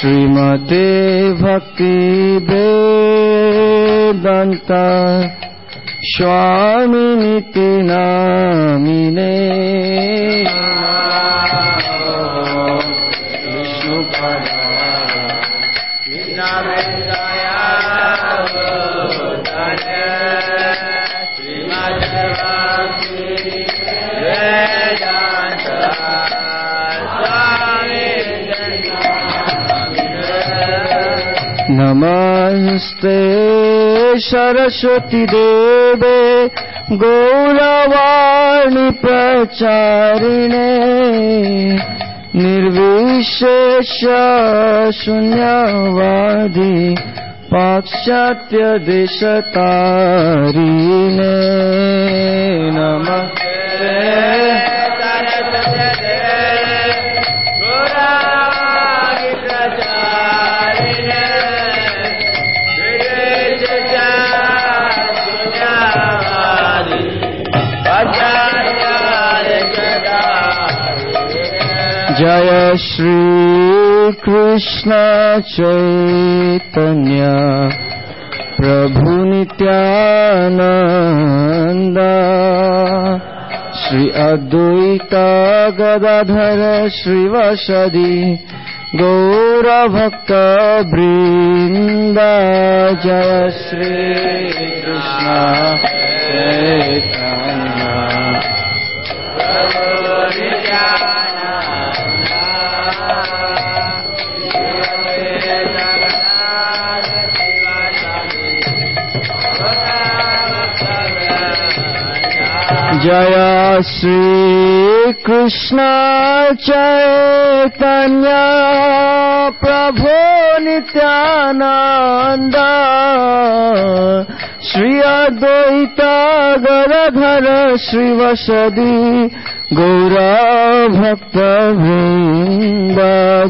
Speaker 8: श्रीमते भक्ति वेदान्त स्वामिनिति नामिने नमस्ते सरस्वती देवे गौरवाणी प्रचारिणे निर्विशेष शून्यवादी पाश्चात्य देशतारिणे जय श्री कृष्ण चैतन्य प्रभु नित्यानंद श्री अद्वैत गदाधर श्रीवसदि गौरभक्त वृंद जय श्री कृष्ण जय श्रीकृष्ण चैतन्या प्रभु नित्यानन्द श्री अद्वैता गरधर श्रीवसदि गौरभक्तवृन्द।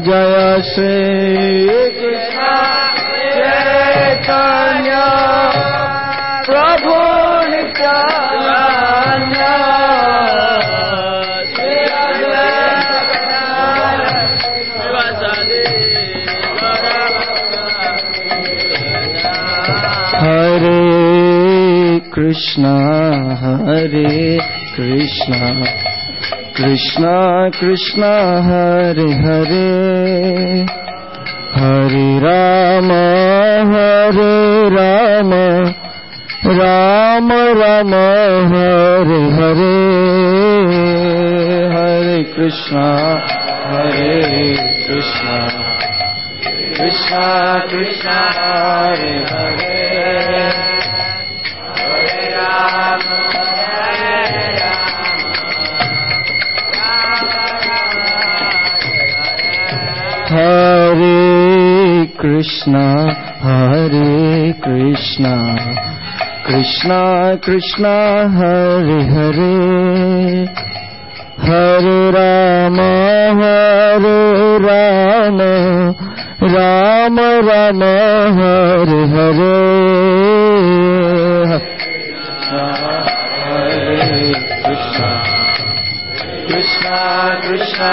Speaker 8: जय श्रीकृष्ण जैतन्या प्रभु नित्या ہر کری ہری ہری رام ہری رام رام رام ہر ہری ہر کش ہری کش ہری Hare Krishna Hare Krishna. Krishna Krishna Hare Hare. Hare Rama Hare Rama. Rama Rama Hare Hare. Hare Krishna Krishna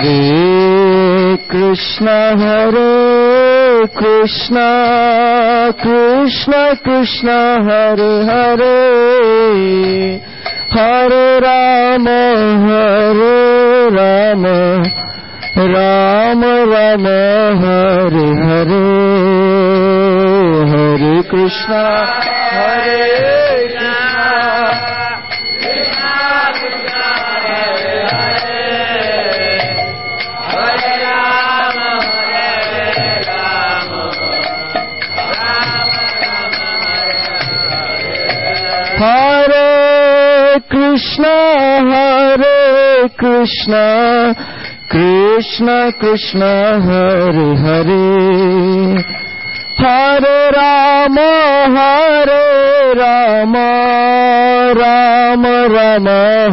Speaker 8: Krishna Hare Krishna Hare Krishna Krishna Krishna Hare Hare Hare Rama Hare Rama Rama Rama Hare Hare Hare Krishna ہر کشن ہر کشن کشن کشن ہر ہری ہر رام ہر رام رام رم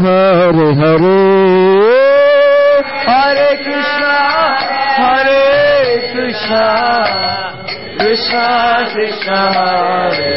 Speaker 8: ہر ہری ہر کش ہر کشن کشن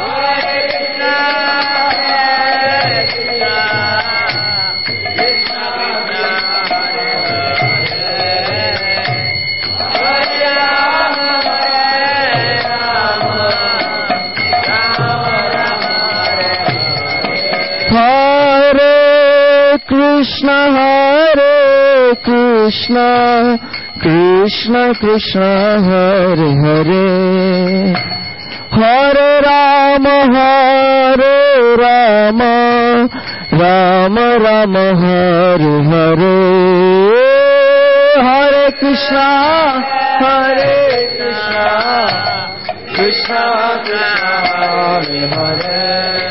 Speaker 8: Hare. Krishna Hare Krishna Krishna Krishna Hare Hare Hare Rama Hare Rama Rama Rama Hare Hare Hare Krishna Hare Krishna Krishna Krishna Hare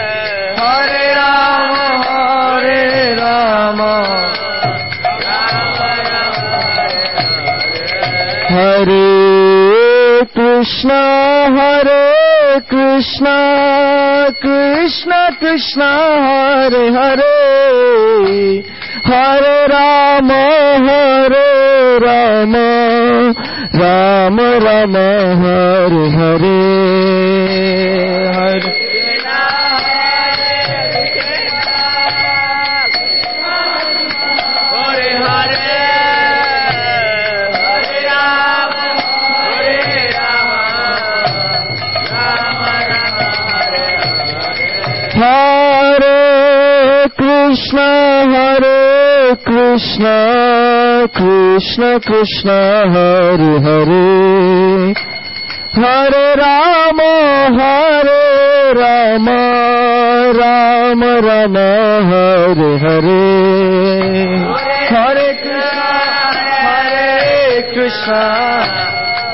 Speaker 8: Hare Rama, Hare Rama, Hare Krishna, Hare Krishna, Krishna Krishna, Hare Hare, Hare Rama, Hare Rama, ہر کرام ہر رام رام رم ہر ہری ہر کش ہر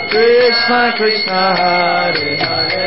Speaker 8: کشن کشن ہری ہری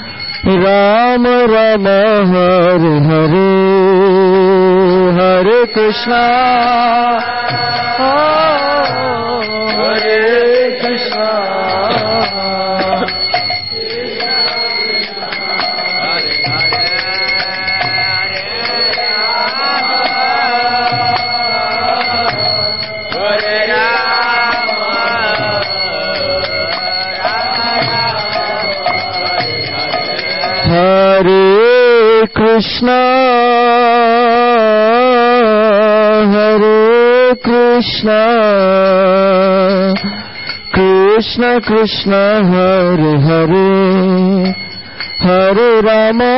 Speaker 8: Rama Rama, Hare Hare, Hare Krishna, Hare Hare Krishna, Hare Krishna, Krishna Krishna, Hare Hare, Hare Rama,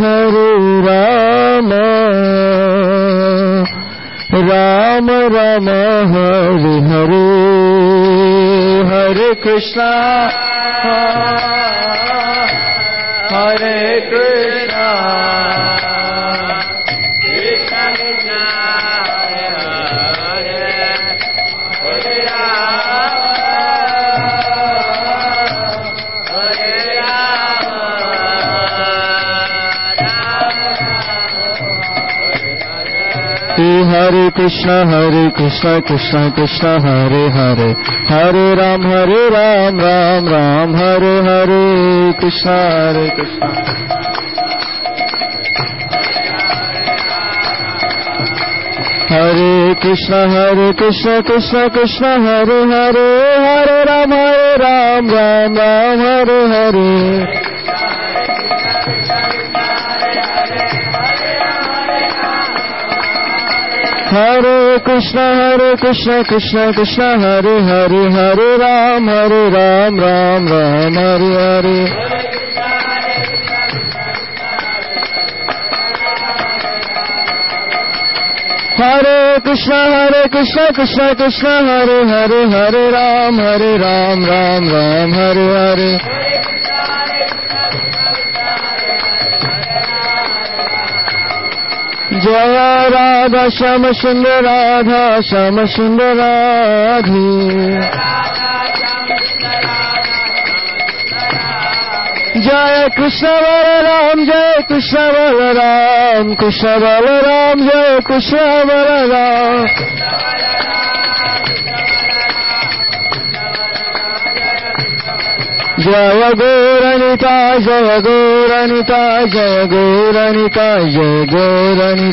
Speaker 8: Hare Rama, Rama Rama, Hare Hare, Hare Krishna. Hare Krishna. کشن ہر کشن کشن کشن ہر ہر ہری رام ہری رام رام رام ہر ہری کشن ہر کش ہری کشن ہر کشن کشن کشن ہری ہری ہر رام ہر رام رام رام ہر ہری ہرے کشن ہرے کشن کشن کشن ہری ہری ہری رام ہری رام رام رام ہری ہری ہرے کشن ہرے کشن کشن کشن ہری ہری ہر رام ہری رام رام رام ہری ہری Jaya Radha Shama Sundar Radha Shama Sundar Radhe. Jaya Krishna Balaram, Jaya Krishna Balaram, Krishna Balaram, Jaya Krishna Balaram. جورنتا جگ گورنتا جورنیتا جورنی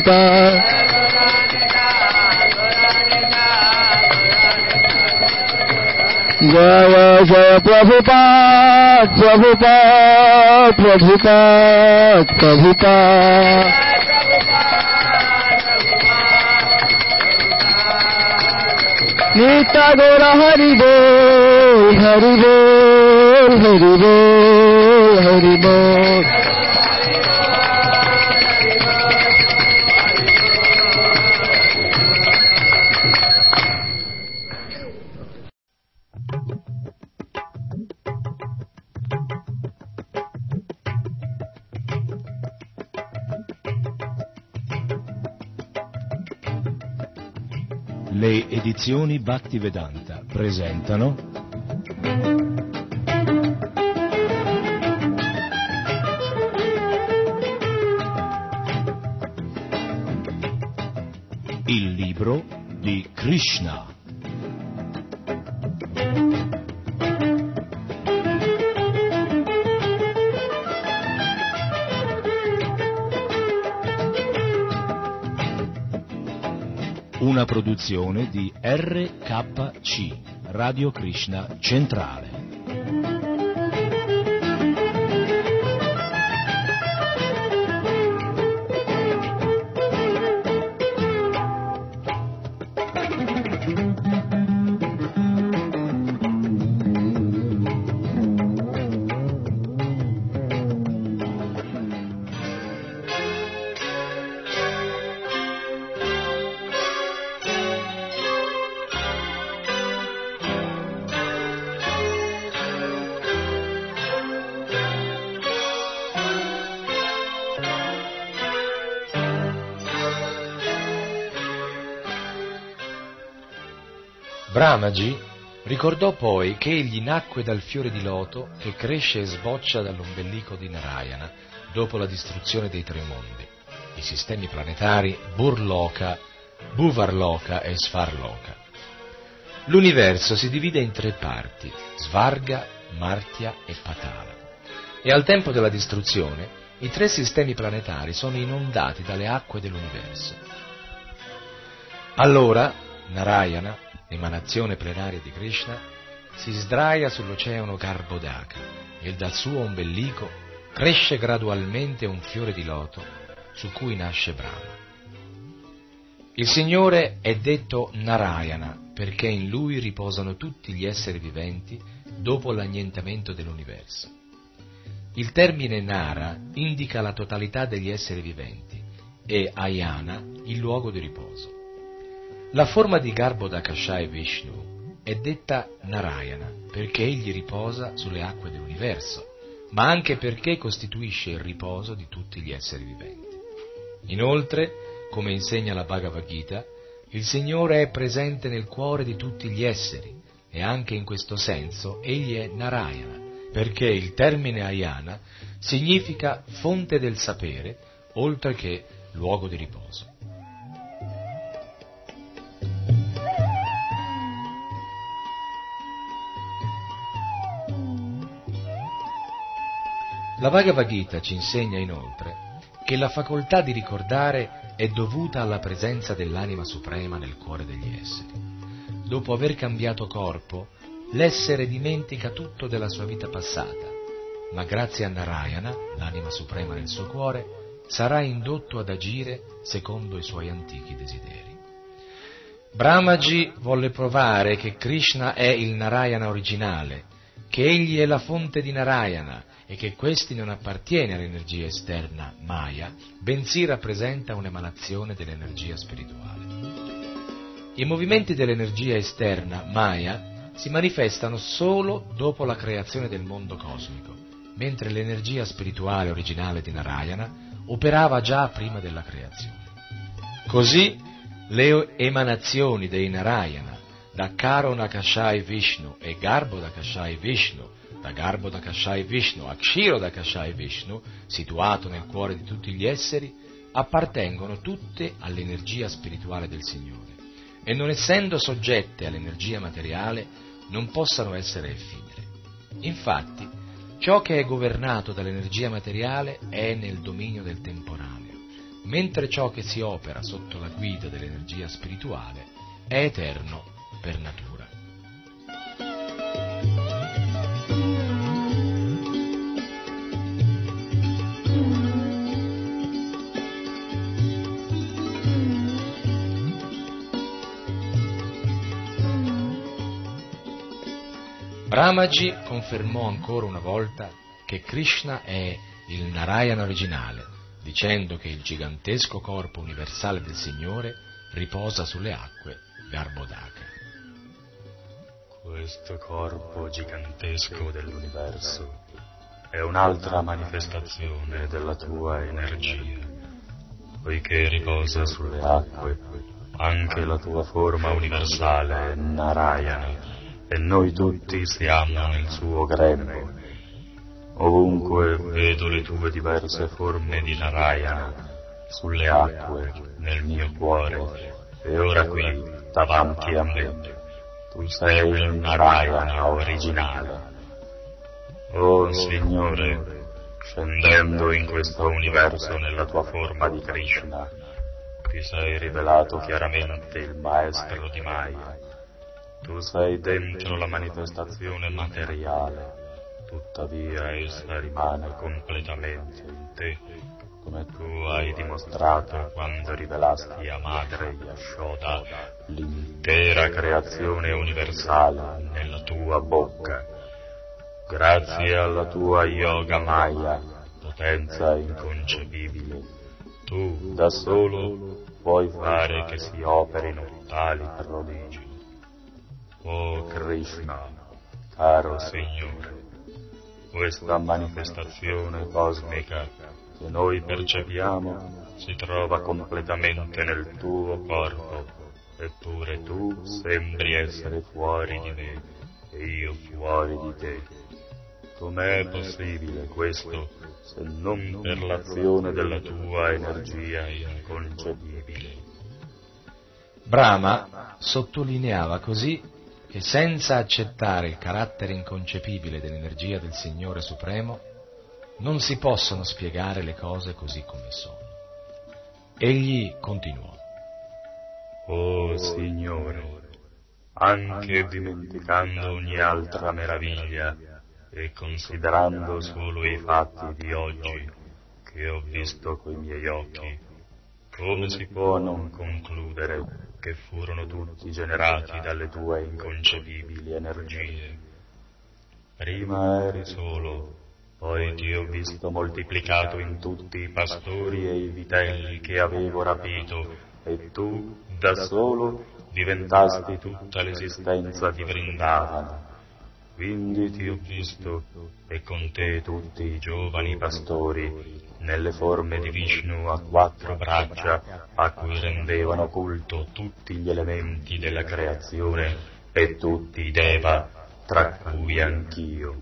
Speaker 8: جبتا نیتا گو ر ہریدو ہریدو Bol, Hari Bol, Hari Bol.
Speaker 9: Le edizioni Bhaktivedanta presentano Krishna. Una produzione di RKC, Radio Krishna Centrale.
Speaker 10: Brahmaji ricordò poi che egli nacque dal fiore di loto che cresce e sboccia dall'ombelico di Narayana dopo la distruzione dei tre mondi, i sistemi planetari Burloka, Bhuvarloka e Svarloka. L'universo si divide in tre parti, Svarga, Martya e Patala. E al tempo della distruzione i tre sistemi planetari sono inondati dalle acque dell'universo. Allora Narayana, emanazione plenaria di Krishna, si sdraia sull'oceano Garbhodaka e dal suo ombelico cresce gradualmente un fiore di loto su cui nasce Brahma. Il Signore è detto Narayana perché in lui riposano tutti gli esseri viventi dopo l'annientamento dell'universo. Il termine Nara indica la totalità degli esseri viventi e Ayana il luogo di riposo. La forma di Garbhodakashai Vishnu è detta Narayana perché egli riposa sulle acque dell'universo, ma anche perché costituisce il riposo di tutti gli esseri viventi. Inoltre, come insegna la Bhagavad Gita, il Signore è presente nel cuore di tutti gli esseri e anche in questo senso egli è Narayana, perché il termine Ayana significa fonte del sapere, oltre che luogo di riposo. La Bhagavad Gita ci insegna inoltre che la facoltà di ricordare è dovuta alla presenza dell'anima suprema nel cuore degli esseri. Dopo aver cambiato corpo, l'essere dimentica tutto della sua vita passata, ma grazie a Narayana, l'anima suprema nel suo cuore, sarà indotto ad agire secondo i suoi antichi desideri. Brahmaji volle provare che Krishna è il Narayana originale, che egli è la fonte di Narayana e che questi non appartiene all'energia esterna Maya, bensì rappresenta un'emanazione dell'energia spirituale. I movimenti dell'energia esterna, Maya, si manifestano solo dopo la creazione del mondo cosmico, mentre l'energia spirituale originale di Narayana operava già prima della creazione. Così le emanazioni dei Narayana da Karo Nakashai Vishnu e Garbo Nakashai Vishnu, da Garbo Nakashai Vishnu a Kshiro Nakashai Vishnu, situato nel cuore di tutti gli esseri, appartengono tutte all'energia spirituale del Signore e non essendo soggette all'energia materiale non possano essere effimere. Infatti, ciò che è governato dall'energia materiale è nel dominio del temporaneo, mentre ciò che si opera sotto la guida dell'energia spirituale è eterno per natura. Brahmaji confermò ancora una volta che Krishna è il Narayana originale, dicendo che il gigantesco corpo universale del Signore riposa sulle acque Garbodaka.
Speaker 11: Questo corpo gigantesco dell'universo è un'altra manifestazione della tua energia, poiché riposa sulle acque, anche la tua forma universale Narayana e noi tutti siamo nel suo grembo. Ovunque vedo le tue diverse forme di Narayana, sulle acque, nel mio cuore, e ora qui, davanti a me, tu sei il Narayana originale. Oh Signore, scendendo in questo universo nella tua forma di Krishna, ti sei rivelato chiaramente il Maestro di Maya tu sei dentro la manifestazione materiale, tuttavia essa rimane completamente in te, come tu hai dimostrato quando rivelasti a Madre Yashoda l'intera creazione universale nella tua bocca. Grazie alla tua yoga maya, potenza inconcepibile, tu da solo puoi fare che si operino tali prodigi. Oh Krishna, caro Signore, questa manifestazione cosmica che noi percepiamo si trova completamente nel tuo corpo, eppure tu sembri essere fuori di me e io fuori di te. Com'è possibile questo se non per l'azione della tua energia inconcepibile?
Speaker 10: Brahma sottolineava così che senza accettare il carattere inconcepibile dell'energia del Signore Supremo, non si possono spiegare le cose così come sono. Egli continuò.
Speaker 11: Oh Signore, anche dimenticando ogni altra meraviglia e considerando solo i fatti di oggi che ho visto coi miei occhi, come si può non concludere che furono tutti generati dalle tue inconcepibili energie. Prima eri solo, poi ti ho visto moltiplicato in tutti i pastori e i vitelli che avevo rapito, e tu, da solo, diventasti tutta l'esistenza di Vrindavana. Quindi ti ho visto, e con te tutti i giovani pastori, nelle forme di Vishnu a quattro braccia a cui rendevano culto tutti gli elementi della creazione e tutti i Deva, tra cui anch'io.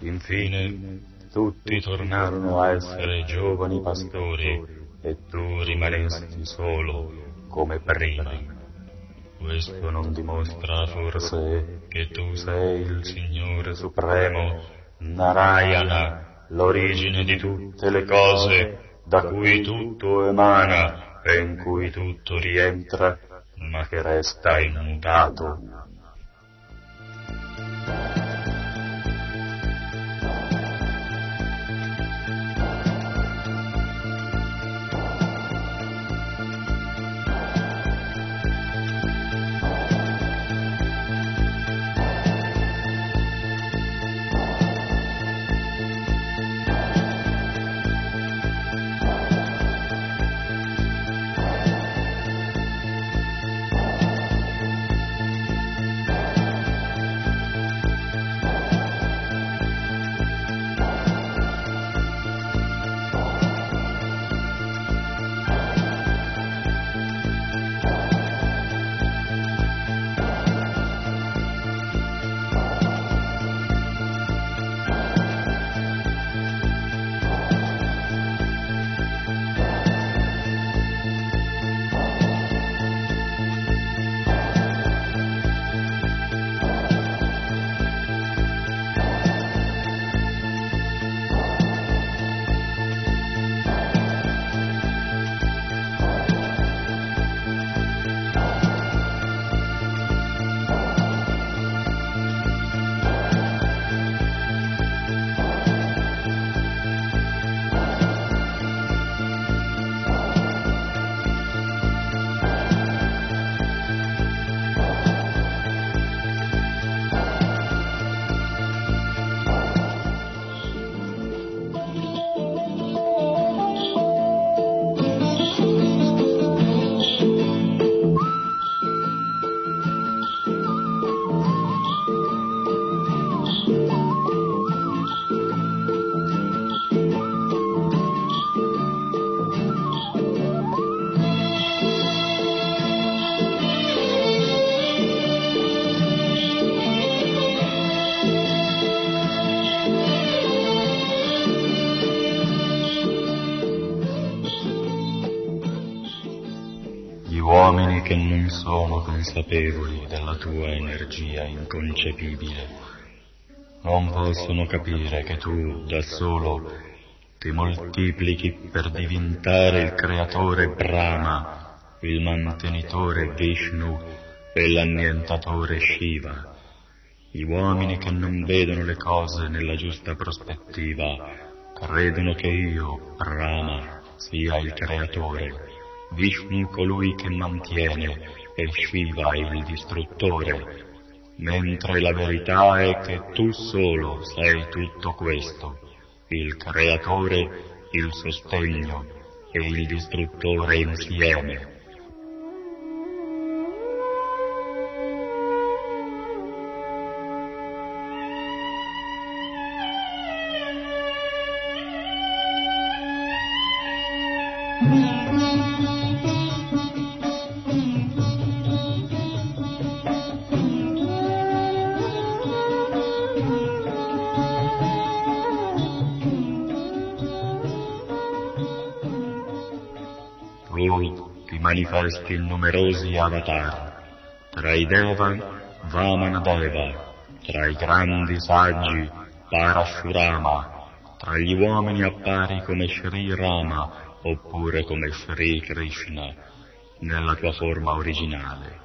Speaker 11: Infine, tutti tornarono a essere giovani pastori e tu rimanesti solo come prima. Questo non dimostra forse che tu sei il Signore Supremo, Narayana, l'origine di tutte le cose, da cui tutto emana e in cui tutto rientra, ma che resta immutato. Consapevoli della tua energia inconcepibile non possono capire che tu da solo ti moltiplichi per diventare il creatore Brahma, il mantenitore Vishnu e l'annientatore Shiva. Gli uomini che non vedono le cose nella giusta prospettiva credono che io, Brahma, sia il creatore, Vishnu colui che mantiene e Shiva il distruttore mentre la verità è che tu solo sei tutto questo, il creatore, il sostegno e il distruttore insieme. Manifesti in numerosi avatar, tra i Deva, Vamanadeva, tra i grandi saggi, Parashurama, tra gli uomini appari come Sri Rama oppure come Sri Krishna, nella tua forma originale.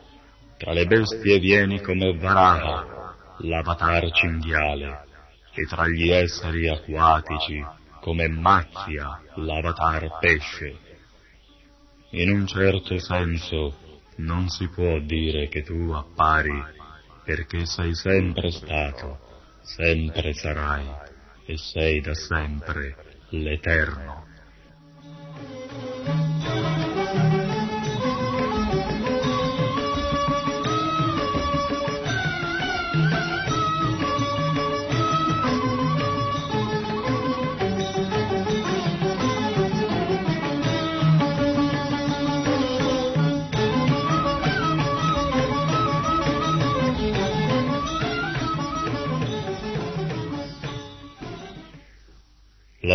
Speaker 11: Tra le bestie vieni come Varaha, l'avatar cinghiale, e tra gli esseri acquatici come Matsya, l'avatar pesce in un certo senso non si può dire che tu appari perché sei sempre stato, sempre sarai e sei da sempre l'Eterno.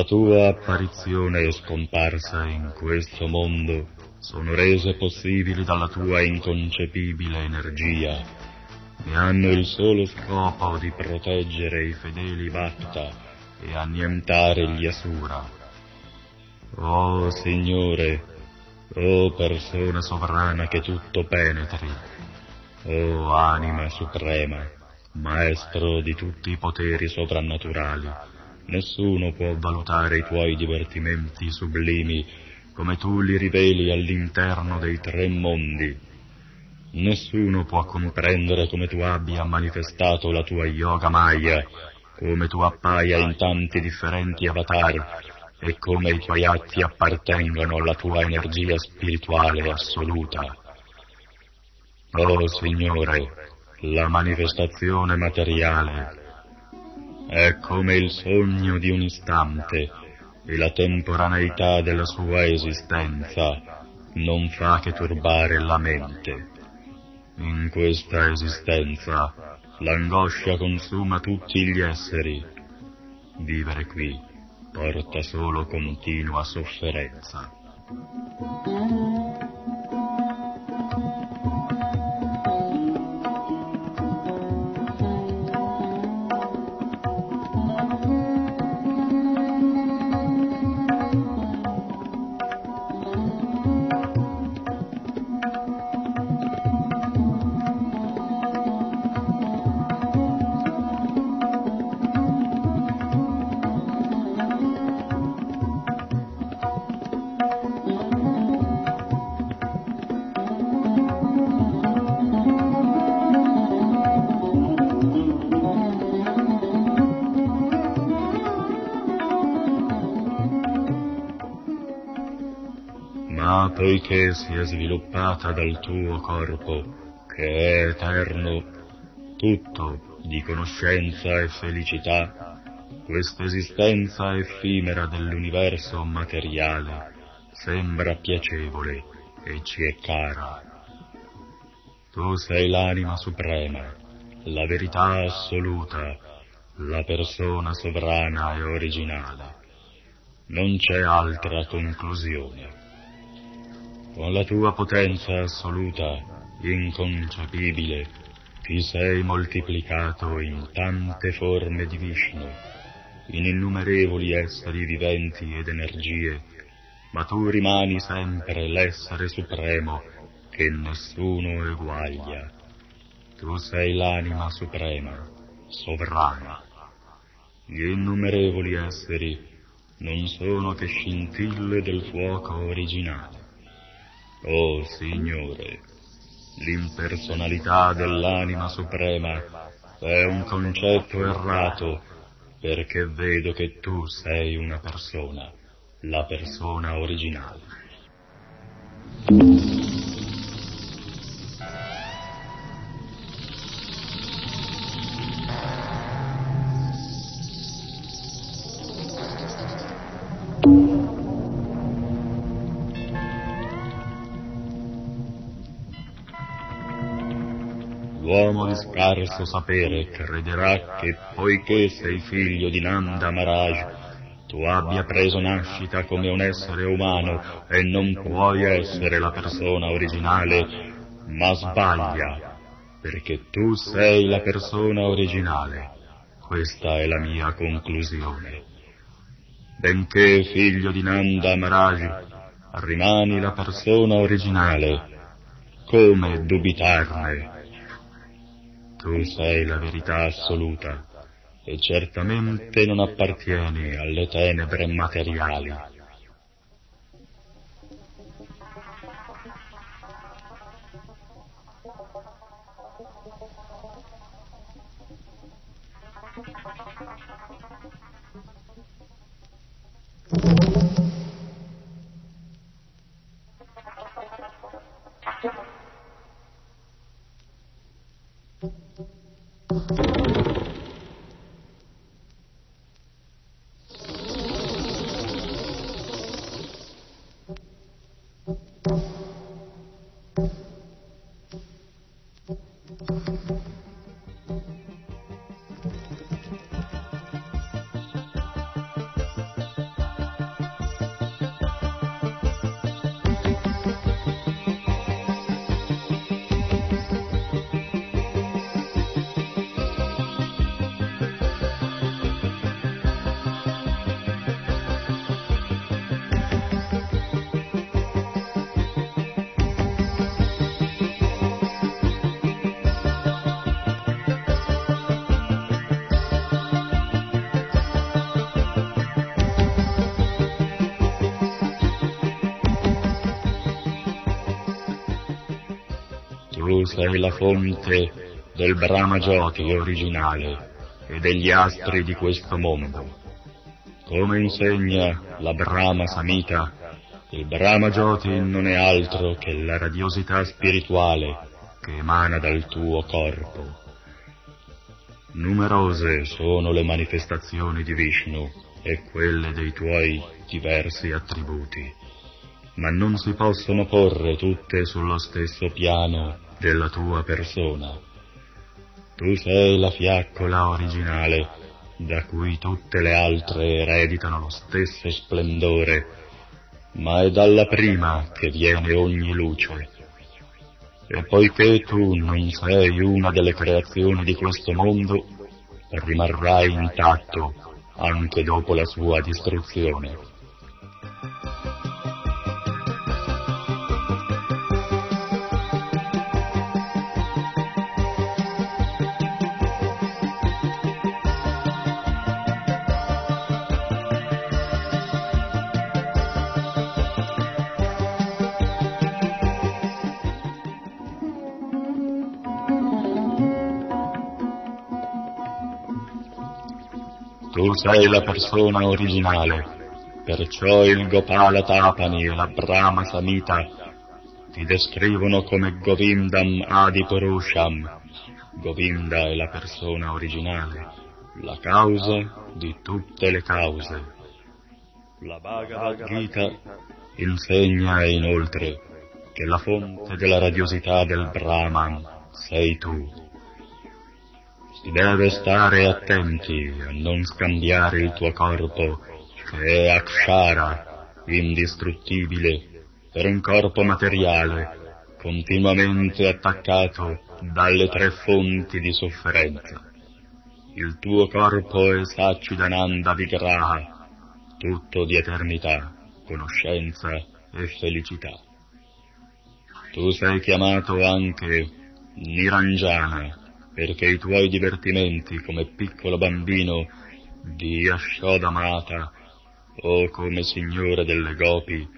Speaker 11: La tua apparizione e scomparsa in questo mondo sono rese possibili dalla tua inconcepibile energia e hanno il solo scopo di proteggere i fedeli Bhatta e annientare gli Asura. Oh Signore, oh persona sovrana che tutto penetri, oh anima suprema, maestro di tutti i poteri sovrannaturali, Nessuno può valutare i tuoi divertimenti sublimi come tu li riveli all'interno dei tre mondi. Nessuno può comprendere come tu abbia manifestato la tua yoga maya, come tu appaia in tanti differenti avatar e come i tuoi atti appartengano alla tua energia spirituale assoluta. Oh Signore, la manifestazione materiale è come il sogno di un istante e la temporaneità della sua esistenza non fa che turbare la mente. In questa esistenza l'angoscia consuma tutti gli esseri. Vivere qui porta solo continua sofferenza. Poiché si è sviluppata dal tuo corpo, che è eterno, tutto di conoscenza e felicità, questa esistenza effimera dell'universo materiale sembra piacevole e ci è cara. Tu sei l'anima suprema, la verità assoluta, la persona sovrana e originale. Non c'è altra conclusione. Con la tua potenza assoluta, inconcepibile, ti sei moltiplicato in tante forme di Vishnu, in innumerevoli esseri viventi ed energie, ma tu rimani sempre l'essere supremo che nessuno eguaglia. Tu sei l'anima suprema, sovrana. Gli innumerevoli esseri non sono che scintille del fuoco originale. Oh Signore, l'impersonalità dell'anima suprema è un concetto errato perché vedo che tu sei una persona, la persona originale. L'uomo di scarso sapere crederà che poiché sei figlio di Nanda Maharaj, tu abbia preso nascita come un essere umano e non puoi essere la persona originale, ma sbaglia, perché tu sei la persona originale. Questa è la mia conclusione. Benché figlio di Nanda Maharaj, rimani la persona originale. Come dubitarne? Tu sei la verità assoluta e certamente non appartieni alle tenebre materiali. Tu sei la fonte del Brahma Jyoti originale e degli astri di questo mondo. Come insegna la Brahma Samhita, il Brahma Jyoti non è altro che la radiosità spirituale che emana dal tuo corpo. Numerose sono le manifestazioni di Vishnu e quelle dei tuoi diversi attributi, ma non si possono porre tutte sullo stesso piano della tua persona. Tu sei la fiaccola originale da cui tutte le altre ereditano lo stesso splendore, ma è dalla prima che viene ogni luce. E poiché tu non sei una delle creazioni di questo mondo, rimarrai intatto anche dopo la sua distruzione. Sei la persona originale, perciò il Gopala Tapani e la Brahma Samhita ti descrivono come Govindam Adipurusham. Govinda è la persona originale, la causa di tutte le cause. La Bhagavad Gita insegna inoltre che la fonte della radiosità del Brahman sei tu. Si deve stare attenti a non scambiare il tuo corpo, che è Akshara, indistruttibile, per un corpo materiale continuamente attaccato dalle tre fonti di sofferenza. Il tuo corpo è Sachidananda Vigraha, tutto di eternità, conoscenza e felicità. Tu sei chiamato anche Niranjana perché i tuoi divertimenti come piccolo bambino di Ashodamata o come signore delle gopi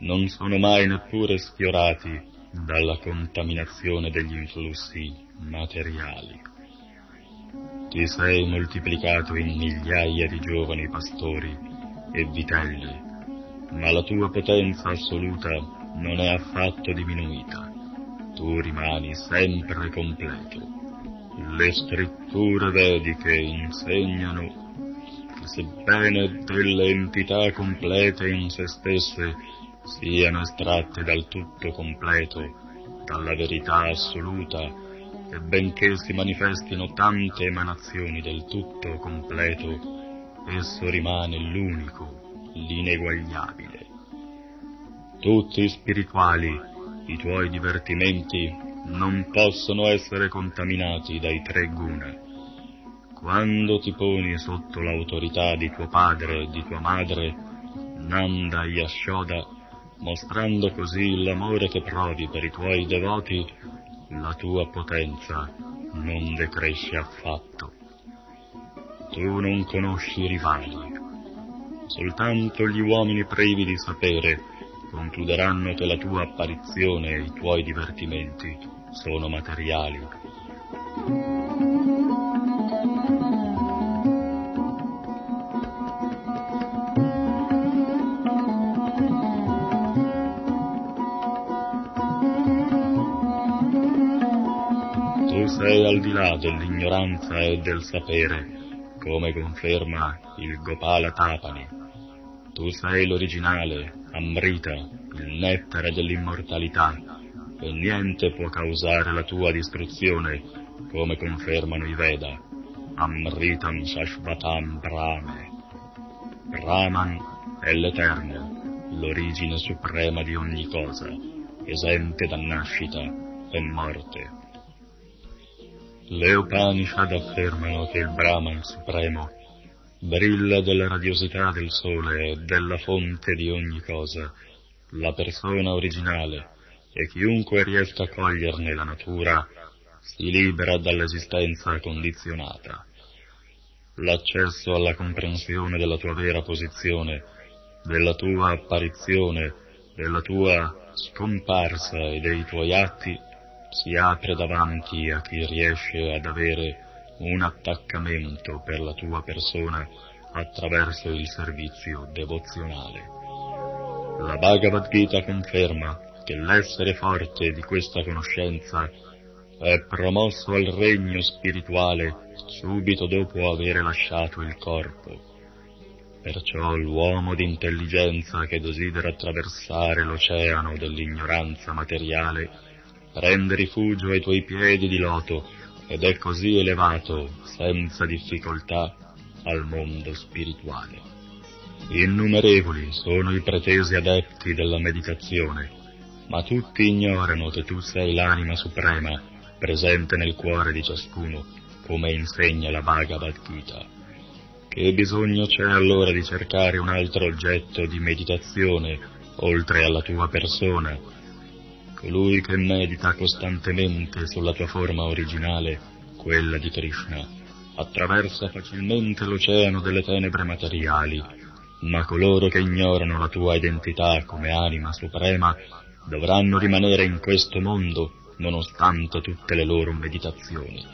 Speaker 11: non sono mai neppure sfiorati dalla contaminazione degli influssi materiali. Ti sei moltiplicato in migliaia di giovani pastori e vitelli, ma la tua potenza assoluta non è affatto diminuita. Tu rimani sempre completo. Le scritture vediche insegnano che sebbene delle entità complete in se stesse siano estratte dal tutto completo, dalla verità assoluta, e benché si manifestino tante emanazioni del tutto completo, esso rimane l'unico, l'ineguagliabile. Tutti spirituali, i tuoi divertimenti non possono essere contaminati dai tre guna. Quando ti poni sotto l'autorità di tuo padre e di tua madre, Nanda Yashoda, mostrando così l'amore che provi per i tuoi devoti, la tua potenza non decresce affatto. Tu non conosci rivali. Soltanto gli uomini privi di sapere concluderanno che la tua apparizione e i tuoi divertimenti sono materiali. Tu sei al di là dell'ignoranza e del sapere, come conferma il Gopala Tapani. Tu sei l'originale, Amrita, il nettare dell'immortalità, e niente può causare la tua distruzione, come confermano i Veda. Amritam Shashvatam Brahme. Brahman è l'Eterno, l'origine suprema di ogni cosa, esente da nascita e morte. Le Upanishad affermano che il Brahman supremo brilla della radiosità del sole e della fonte di ogni cosa, la persona originale, e chiunque riesca a coglierne la natura si libera dall'esistenza condizionata. L'accesso alla comprensione della tua vera posizione, della tua apparizione, della tua scomparsa e dei tuoi atti si apre davanti a chi riesce ad avere un attaccamento per la tua persona attraverso il servizio devozionale. La Bhagavad Gita conferma che l'essere forte di questa conoscenza è promosso al regno spirituale subito dopo aver lasciato il corpo. Perciò l'uomo d'intelligenza che desidera attraversare l'oceano dell'ignoranza materiale prende rifugio ai tuoi piedi di loto ed è così elevato, senza difficoltà, al mondo spirituale. Innumerevoli sono i pretesi adepti della meditazione, ma tutti ignorano che tu sei l'anima suprema, presente nel cuore di ciascuno, come insegna la Bhagavad Gita. Che bisogno c'è allora di cercare un altro oggetto di meditazione, oltre alla tua persona, colui che medita costantemente sulla tua forma originale, quella di Krishna, attraversa facilmente l'oceano delle tenebre materiali, ma coloro che ignorano la tua identità come anima suprema dovranno rimanere in questo mondo nonostante tutte le loro meditazioni.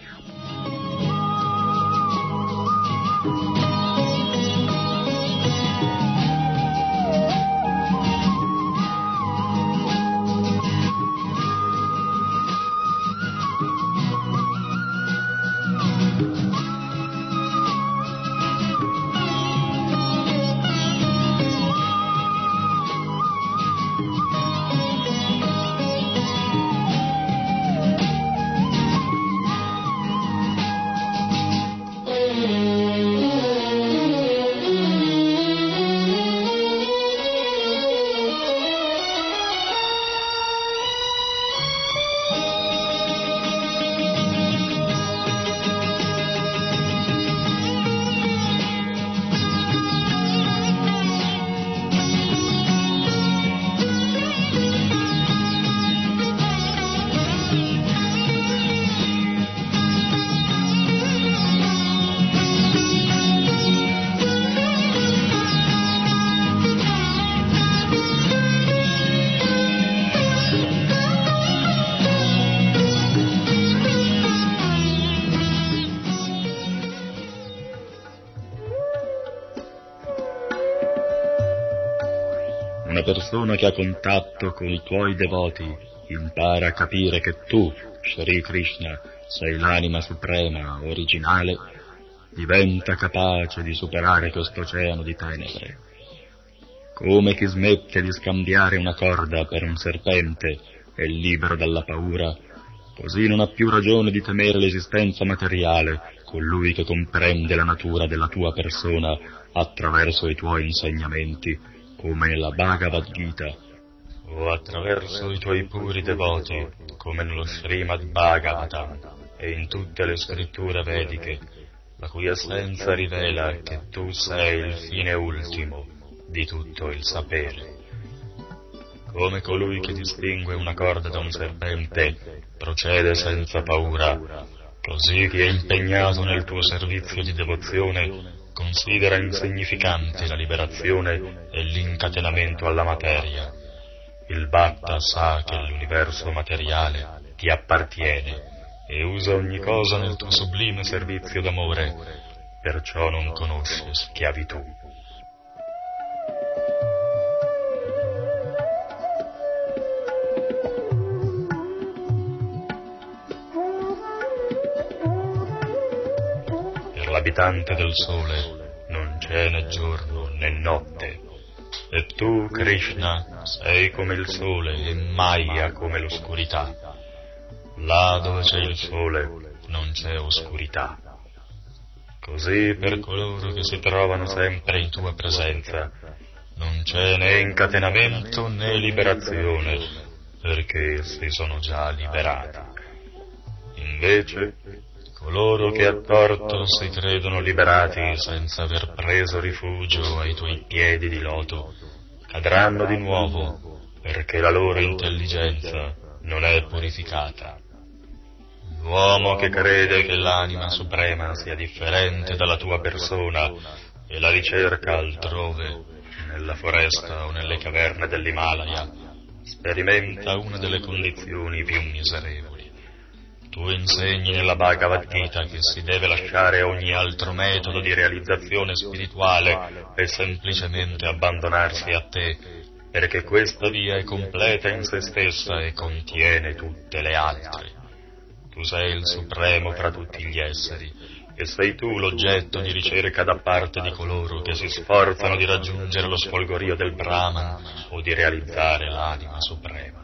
Speaker 11: Persona che ha contatto con i tuoi devoti impara a capire che tu, Shri Krishna, sei l'anima suprema, originale, diventa capace di superare questo oceano di tenebre. Come chi smette di scambiare una corda per un serpente è libero dalla paura, così non ha più ragione di temere l'esistenza materiale colui che comprende la natura della tua persona attraverso i tuoi insegnamenti, come nella Bhagavad Gita, o attraverso i tuoi puri devoti, come nello Srimad Bhagavatam e in tutte le scritture vediche, la cui essenza rivela che tu sei il fine ultimo di tutto il sapere. Come colui che distingue una corda da un serpente procede senza paura, così chi è impegnato nel tuo servizio di devozione considera insignificanti la liberazione e l'incatenamento alla materia. Il Bhatta sa che l'universo materiale ti appartiene e usa ogni cosa nel tuo sublime servizio d'amore, perciò non conosce schiavitù. Per l'abitante del sole non c'è né giorno né notte, e tu, Krishna, sei come il sole e Maya come l'oscurità. Là dove c'è il sole non c'è oscurità. Così per coloro che si trovano sempre in tua presenza non c'è né incatenamento né liberazione, perché essi sono già liberati. Invece, coloro che a torto si credono liberati senza aver preso rifugio ai tuoi piedi di loto, cadranno di nuovo perché la loro intelligenza non è purificata. L'uomo che crede che l'anima suprema sia differente dalla tua persona e la ricerca altrove, nella foresta o nelle caverne dell'Himalaya, sperimenta una delle condizioni più miserevoli. Tu insegni nella Bhagavad Gita che si deve lasciare ogni altro metodo di realizzazione spirituale e semplicemente abbandonarsi a te, perché questa via è completa in se stessa e contiene tutte le altre. Tu sei il supremo fra tutti gli esseri e sei tu l'oggetto di ricerca da parte di coloro che si sforzano di raggiungere lo sfolgorio del Brahman o di realizzare l'anima suprema.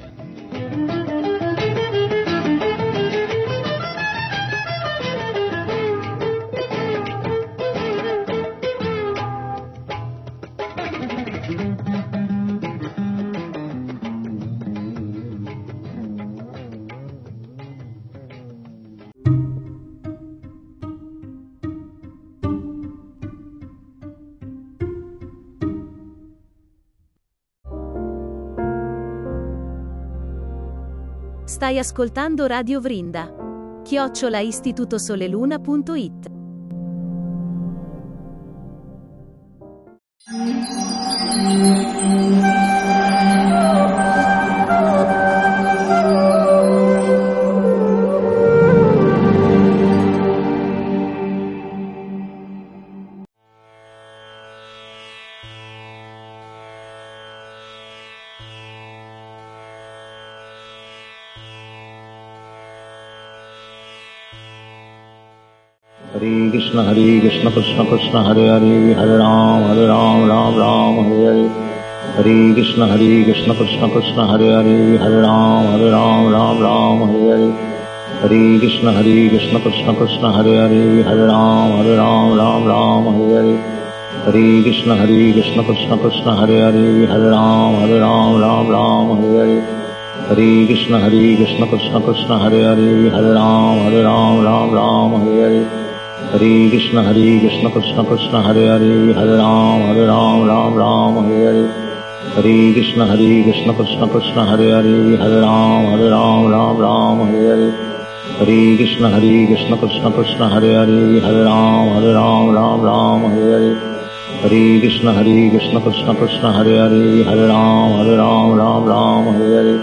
Speaker 12: Stai ascoltando Radio Vrinda. Chiocciola istitutosoleluna.it
Speaker 13: Krishna Hare Krishna Krishna Krishna Hare Hare Hare Ram Hare Ram Ram Ram Hare Hare Hare Krishna Hare Krishna Krishna Krishna Hare Hare Hare Ram Hare Ram Ram Ram Hare Hare Hare Krishna Hare Krishna Krishna Krishna Hare Hare Hare Ram Hare Ram Ram Ram Hare Hare Hare Krishna Hare Krishna Krishna Krishna Hare Hare Hare Ram Hare Ram Ram Ram Hare Hare Hare Krishna Hare Krishna Krishna Krishna Hare Hare Hare Ram Hare Ram Ram Ram Hare Hare Hare Krishna Hare Krishna Krishna Krishna Hare Hare Hare Ram Hare Ram Ram Ram Hare Hare Hare Krishna Hare Krishna Krishna Krishna Hare Hare Hare Ram Hare Ram Ram Ram Hare Hare Hare Krishna Hare Krishna Krishna Krishna Hare Hare Hare Ram Hare Ram Ram Ram Hare Hare Hare Krishna Hare Krishna Krishna Krishna Hare Hare Hare Ram Hare Ram Ram Ram Hare Hare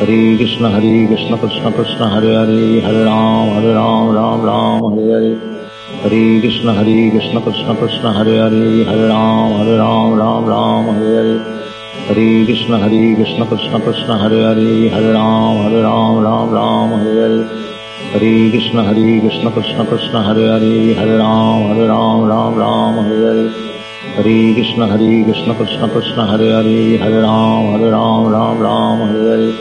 Speaker 13: Hare Krishna Hare Krishna Krishna Krishna Hare Hare Hare Ram Hare Ram Ram Ram Hare Hare Hare Krishna Hare Krishna Krishna Krishna Hare Hare Hare Ram Hare Ram Ram Ram Hare Hare Hare Krishna Hare Krishna Krishna Krishna Hare Hare Hare Ram Hare Ram Ram Ram Hare Hare Hare Krishna Hare Krishna Krishna Krishna Hare Hare Hare Ram Hare Ram Ram Ram Hare Hare Hare Krishna Hare Krishna Krishna Krishna Hare Hare Hare Ram Hare Ram Ram Ram Hare Hare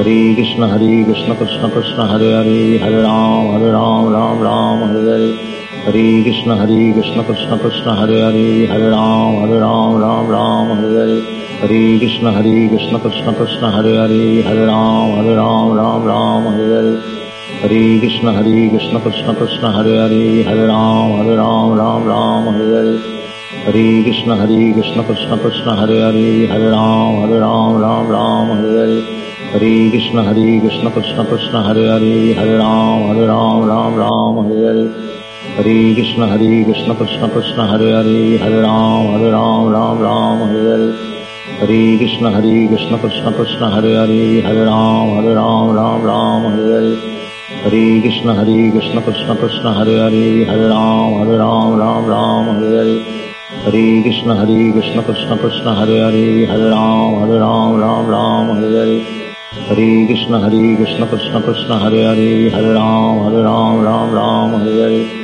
Speaker 13: Hare Krishna Hare Krishna Krishna Krishna Hare Hare Hare Ram Hare Ram Ram Ram Hare Hare Hare Krishna Hare Krishna Krishna Krishna Hare Hare Hare Ram Hare Ram Ram Ram Hare Hare Hare Krishna Hare Krishna Krishna Krishna Hare Hare Hare Ram Hare Ram Ram Ram Hare Hare Hare Krishna Hare Krishna Krishna Krishna Hare Hare Hare Ram Hare Ram Ram Ram Hare Hare Hare Krishna Hare Krishna Krishna Krishna Hare Hare Hare Ram Hare Ram Ram Ram Hare Hare Hare Krishna Hare Krishna Krishna Krishna Hare Hare Hare Ram Hare Ram Ram Ram Hare Hare Hare Krishna Hare Krishna Krishna Krishna Hare Hare Hare Ram Hare Ram Ram Ram Hare Hare Hare Krishna Hare Krishna Krishna Krishna Hare Hare Hare Ram Hare Ram Ram Ram Hare Hare Hare Krishna Hare Krishna Krishna Krishna Hare Hare Hare Ram Hare Ram Ram Ram Hare Hare Hare Krishna Hare Krishna Krishna Krishna Hare Hare Hare Ram Hare Ram Ram Ram Hare Hare Hare Krishna Hare Krishna Krishna Krishna Hare Hare Hare Ram Hare Ram Ram Ram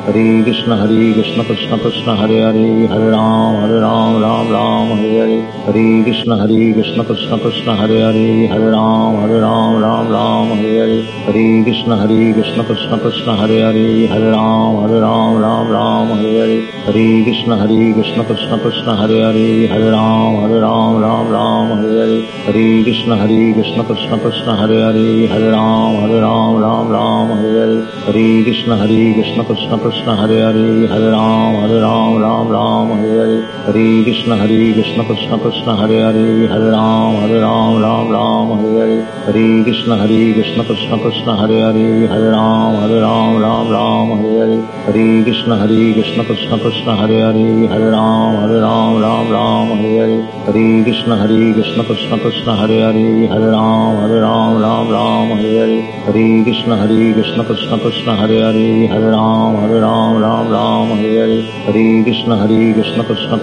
Speaker 13: Hare Hare Hare Krishna Hare Krishna Krishna Krishna Hare Hare Hare Ram Hare Ram Ram Ram Hare Hare Hare Krishna Hare Krishna Krishna Krishna Hare Hare Hare Ram Hare Ram Ram Ram Hare Hare Hare Krishna Hare Krishna Krishna Krishna Hare Hare Hare Ram Hare Ram Ram Ram Hare Hare Hare Krishna Hare Krishna Krishna Krishna Hare Hare Hare Ram Hare Ram Ram Ram Hare Hare Hare Krishna Hare Krishna Krishna Krishna Hare Hare Hare Ram Hare Ram Ram Ram Hare Hare Hare Krishna Hare Krishna Krishna Krishna Hare Hare Hare Ram Hare Ram Ram Ram Hare Hare Hare Krishna Hare Krishna Krishna Krishna Hare Hare Hare Ram Hare Ram Ram Ram Hare Hare Hare Krishna Hare Krishna Krishna Krishna Hare Hare Hare Ram Hare Ram Ram Ram Hare Hare Hare Krishna Hare Krishna Krishna Krishna Hare Hare Hare Ram Hare Ram Ram Ram Hare Hare Hare Krishna Hare Krishna Krishna Krishna Hare Hare Hare Ram Hare Ram Ram Ram Hare Hare Hare Krishna Hare Krishna Krishna Krishna Hare Hare Hare Ram Hare Ram Ram Ram Hare Hare Hare Krishna Hare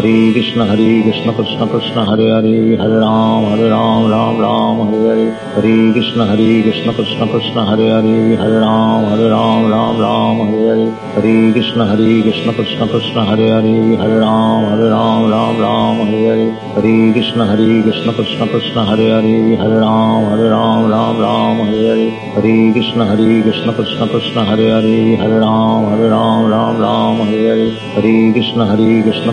Speaker 13: Hare Hare Hare Krishna Hare Krishna Krishna Krishna Hare Hare Hare Ram Hare Ram Ram Ram Hare Hare Hare Krishna Hare Krishna Krishna Krishna Hare Hare Hare Ram Hare Ram Ram Ram Hare Hare Hare Krishna Hare Krishna Krishna Krishna Hare Hare Hare Ram Hare Ram Ram Ram Hare Hare Hare Krishna Hare Krishna Krishna Krishna Hare Hare Hare Ram Hare Ram Ram Ram Hare Hare Hare Krishna Hare Krishna Krishna Krishna Hare Hare Hare Ram Hare Ram Ram Ram Hare Hare Hare Krishna Hare Krishna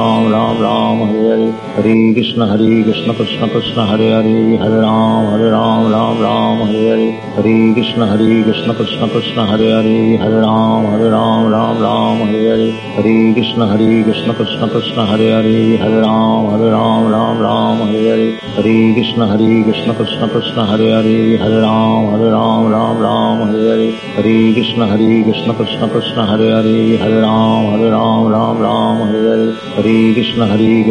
Speaker 13: Ram Ram Ram Hare Hare Hare Krishna Hare Krishna Krishna Krishna Hare Hare Hare Ram Hare Ram Ram Ram Hare Hare Hare Krishna Hare Krishna Krishna Krishna Hare Hare Hare Ram Hare Ram Ram Ram Hare Hare Hare Krishna Hare Krishna Krishna Krishna Hare Hare Hare Ram Hare Ram Ram Ram Hare Hare Hare Krishna Hare Krishna Krishna Krishna Hare Hare Hare Ram Hare Ram Ram Ram Hare Hare Hare Krishna Hare Krishna Krishna Krishna Hare Hare Hare Ram Hare Ram Ram Ram Hare Hare Hare ہری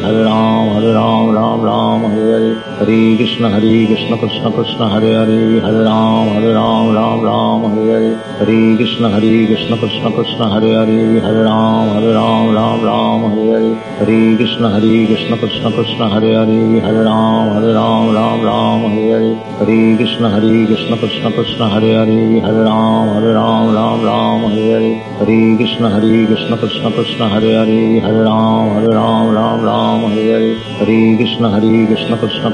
Speaker 13: کرام ہر رام رام رام ہر ہری Hare Krishna Hare Krishna Krishna Krishna Hare Hare Hare Ram Hare Ram Ram Ram Hare Hare Hare Krishna Hare Krishna Krishna Krishna Hare Hare Hare Ram Hare Ram Ram Ram Hare Hare Hare Krishna Hare Krishna Krishna Krishna Hare Hare Hare Ram Hare Ram Ram Ram Hare Hare Hare Krishna Hare Krishna Krishna Krishna Hare Hare Hare Ram Hare Ram Ram Ram Hare Hare Hare Krishna Hare Krishna Krishna Krishna Hare Hare Hare Ram Hare Ram Ram Ram Hare Hare Hare Krishna Hare Krishna Krishna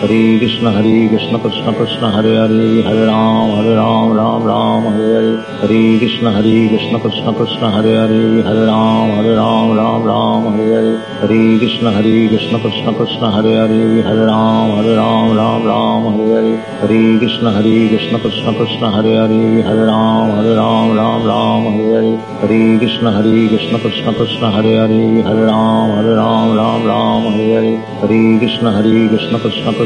Speaker 13: Hare Krishna Hare Krishna Krishna Krishna Hare Hare Hare Ram Hare Ram Ram Ram Hare Hare Hare Krishna Hare Krishna Krishna Krishna Hare Hare Hare Ram Hare Ram Ram Ram Hare Hare Hare Krishna Hare Krishna Krishna Krishna Hare Hare Hare Ram Hare Ram Ram Ram Hare Hare Hare Krishna Hare Krishna Krishna Krishna Hare Hare Hare Ram Hare Ram Ram Ram Hare Hare Hare Krishna Hare Krishna Krishna Krishna Hare Hare Hare Ram Hare Ram Ram Ram Hare Hare Hare Krishna Hare Krishna Krishna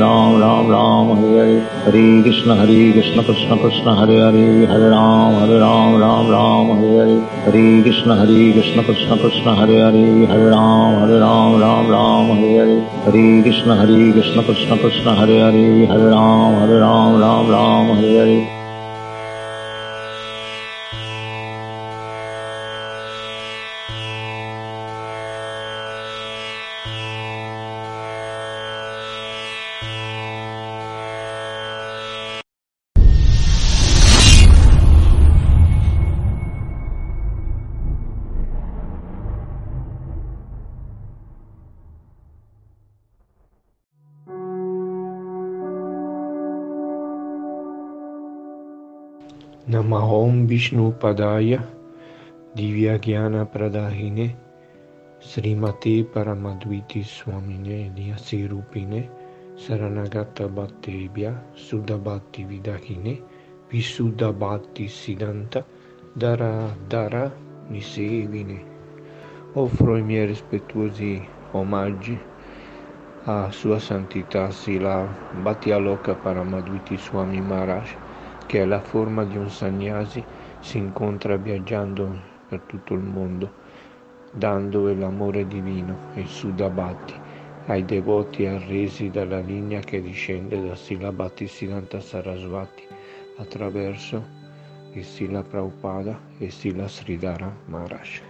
Speaker 13: Hare Ram Ram Ram Hare Hare. Hare Krishna Hare Krishna Krishna Krishna Hare Hare Hare Ram Hare Ram Ram Ram Hare Hare. Hare Krishna Hare Krishna Krishna Krishna Hare Hare Hare Ram Hare Ram Ram Ram Hare Hare. Hare Krishna Hare Krishna Krishna Krishna Hare Hare Hare Ram Hare Ram Ram Ram Hare
Speaker 14: Namahom Vishnu Padaya Divyagyan Pradahine Srimati Paramadviti Swamine Nyasirupine Saranagata Bhattebhya Sudabhati Vidahine Visudabhati Siddhanta Dara Dara Nisevine. Offro i miei rispettuosi omaggi a Sua Santità Sila Bhattialoka Paramadviti Swami Maharaj che è la forma di un sannyasi, si incontra viaggiando per tutto il mondo, dando l'amore divino e Sudabhati ai devoti arresi dalla linea che discende da Sila Bhattisiddhanta Sarasvati attraverso il Sila Prabhupada e Sila Sridhara Maharaj.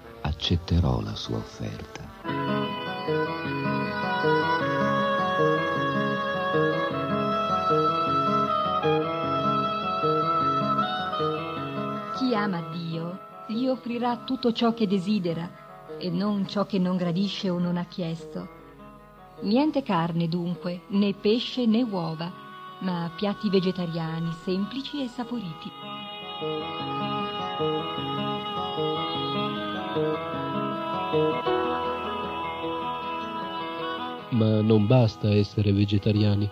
Speaker 15: accetterò la sua offerta.
Speaker 16: Chi ama Dio gli offrirà tutto ciò che desidera e non ciò che non gradisce o non ha chiesto. Niente carne dunque, né pesce né uova, ma piatti vegetariani semplici e saporiti.
Speaker 17: Ma non basta essere vegetariani.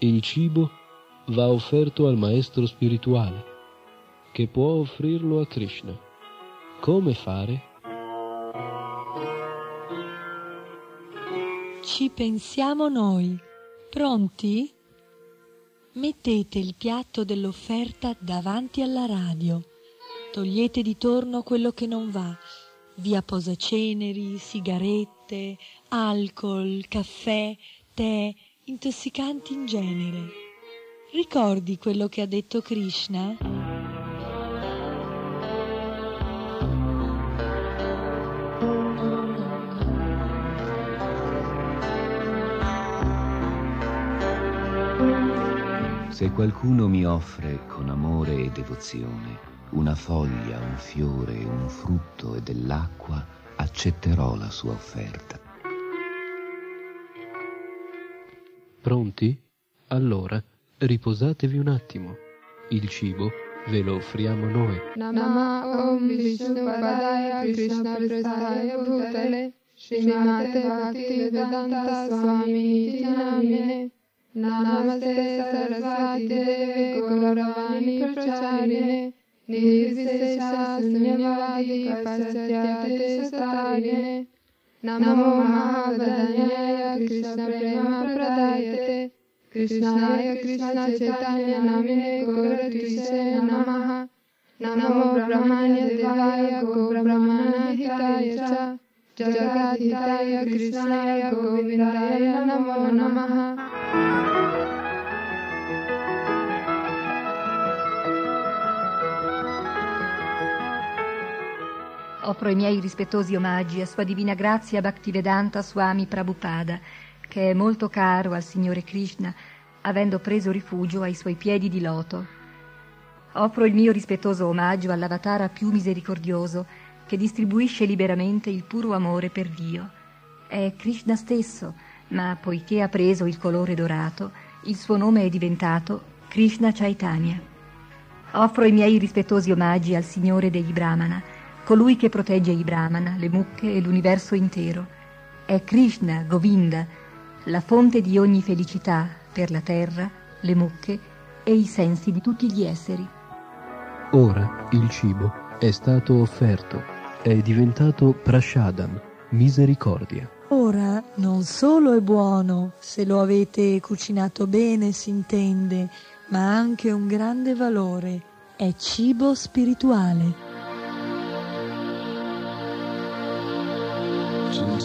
Speaker 17: Il cibo va offerto al maestro spirituale, che può offrirlo a Krishna. Come fare?
Speaker 18: Ci pensiamo noi. Pronti? Mettete il piatto dell'offerta davanti alla radio. Togliete di torno quello che non va, via posaceneri, sigarette, alcol, caffè, tè, intossicanti in genere. Ricordi quello che ha detto Krishna?
Speaker 15: Se qualcuno mi offre con amore e devozione una foglia, un fiore, un frutto e dell'acqua, accetterò la sua offerta.
Speaker 17: Pronti? Allora, riposatevi un attimo. Il cibo ve lo offriamo noi.
Speaker 19: Nama Om Vishnu Padaya Krishna Prasthaya Bhutale Srimate Bhakti Vedanta Swami Namine Namaste Sarasvati Deve Gauravani Pracharine گوش نم نئے گوتا چاہتا
Speaker 16: Offro i miei rispettosi omaggi a Sua Divina Grazia Bhaktivedanta Swami Prabhupada, che è molto caro al Signore Krishna, avendo preso rifugio ai suoi piedi di loto. Offro il mio rispettoso omaggio all'avatara più misericordioso, che distribuisce liberamente il puro amore per Dio. È Krishna stesso, ma poiché ha preso il colore dorato, il suo nome è diventato Krishna Chaitanya. Offro i miei rispettosi omaggi al Signore degli Brahmana, colui che protegge i Brahmana, le mucche e l'universo intero. È Krishna, Govinda, la fonte di ogni felicità per la terra, le mucche e i sensi di tutti gli esseri.
Speaker 17: Ora il cibo è stato offerto, è diventato prashadam, misericordia.
Speaker 18: Ora non solo è buono, se lo avete cucinato bene si intende, ma ha anche un grande valore. È cibo spirituale.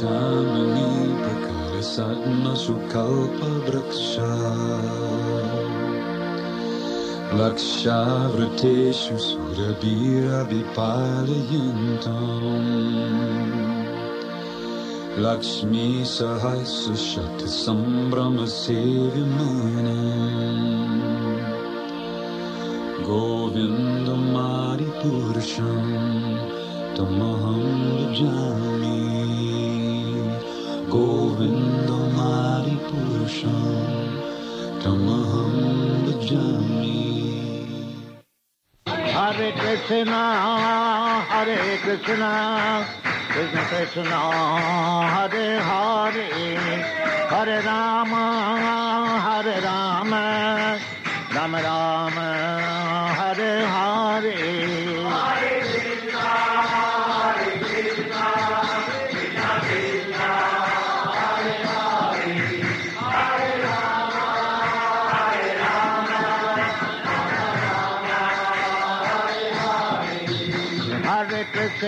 Speaker 18: ुकल्पवृक्षावृतेषु
Speaker 20: सुरवीरविपालयन्ताम् लक्ष्मीसहस्रशतसम्भ्रमसेविमाण गोविन्दमारिपुरुषं तमहं जामि भजामि गोविन्दमारिपुरुषं तमहं भजामि
Speaker 21: Hare Krishna, Hare Krishna, Krishna Krishna, Hare Hare, Hare Rama, Hare Rama, Rama Rama,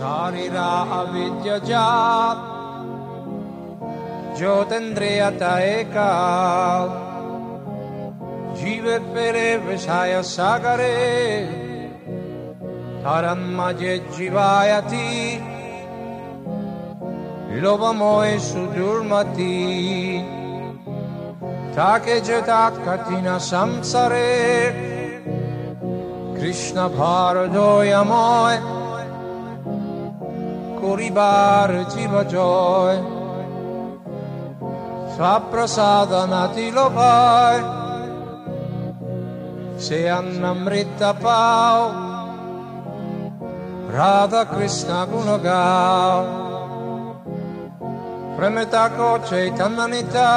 Speaker 22: सारिरा अविद्यजात् ज्योतिन्द्रियत एका जीवेत्पेरे विषाय सागरे तरन्मजे जीवायति लोभमोहे सुदुर्मति ताके जेतात कठिन संसारे कृष्ण भारदोयमय Puribar Jiva Joy lo vai Se Annamrita Pau Radha Krishna Gunagau Premetako Chaitanya Nita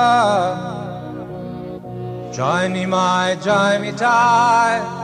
Speaker 22: Jai Nimai Jai Mitai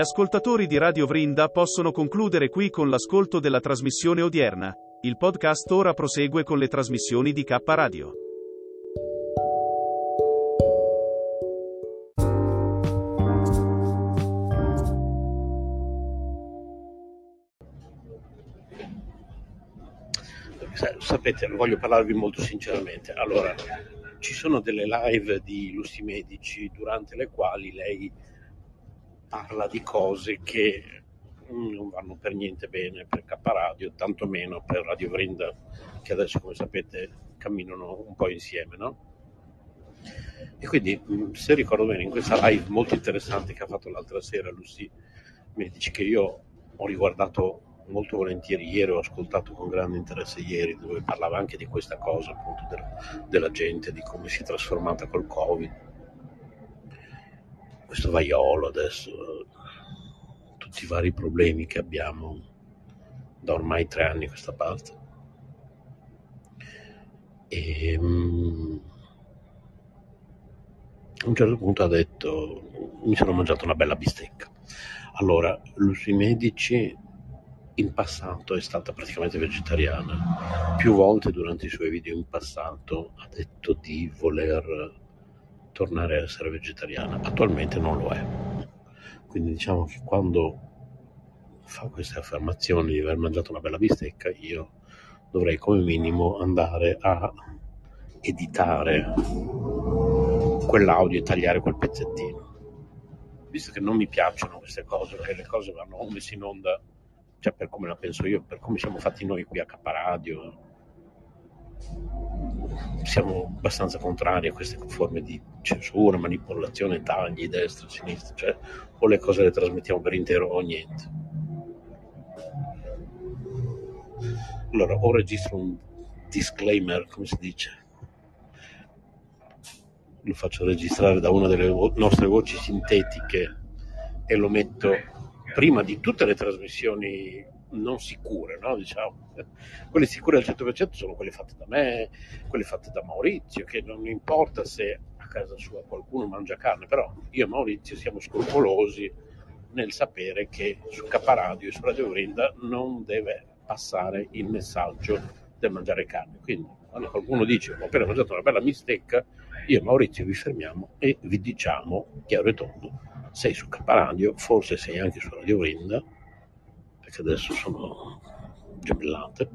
Speaker 23: Gli ascoltatori di Radio Vrinda possono concludere qui con l'ascolto della trasmissione odierna. Il podcast ora prosegue con le trasmissioni di K Radio.
Speaker 2: Sa- Sapete, voglio parlarvi molto sinceramente. Allora, ci sono delle live di Lussi Medici durante le quali lei parla di cose che mm, non vanno per niente bene per K Radio, tantomeno per Radio Vrinda, che adesso, come sapete, camminano un po' insieme, no? E quindi, mm, se ricordo bene, in questa live molto interessante che ha fatto l'altra sera Lucy Medici, che io ho riguardato molto volentieri ieri, ho ascoltato con grande interesse ieri, dove parlava anche di questa cosa, appunto, del- della gente, di come si è trasformata col Covid. Questo vaiolo adesso, tutti i vari problemi che abbiamo da ormai tre anni a questa parte. E mm, a un certo punto ha detto mi sono mangiato una bella bistecca. Allora, Lucy Medici in passato è stata praticamente vegetariana. Più volte durante i suoi video in passato ha detto di voler tornare a essere vegetariana. Attualmente non lo è. Quindi diciamo che quando fa queste affermazioni di aver mangiato una bella bistecca, io dovrei come minimo andare a editare quell'audio e tagliare quel pezzettino. Visto che non mi piacciono queste cose, perché le cose vanno messe in onda, cioè per come la penso io, per come siamo fatti noi qui a Caparadio, siamo abbastanza contrari a queste forme di censura, manipolazione, tagli, destra, sinistra, cioè o le cose le trasmettiamo per intero o niente. Allora, o registro un disclaimer, come si dice, lo faccio registrare da una delle vo- nostre voci sintetiche e lo metto prima di tutte le trasmissioni non sicure, no? diciamo. Quelle sicure al 100% sono quelle fatte da me, quelle fatte da Maurizio, che non importa se a casa sua qualcuno mangia carne, però io e Maurizio siamo scrupolosi nel sapere che su Caparadio e su Radio Brinda non deve passare il messaggio del mangiare carne. Quindi quando qualcuno dice ho appena mangiato una bella bistecca, io e Maurizio vi fermiamo e vi diciamo chiaro e tondo, sei su Caparadio, forse sei anche su Radio Brinda, perché adesso sono gemellate,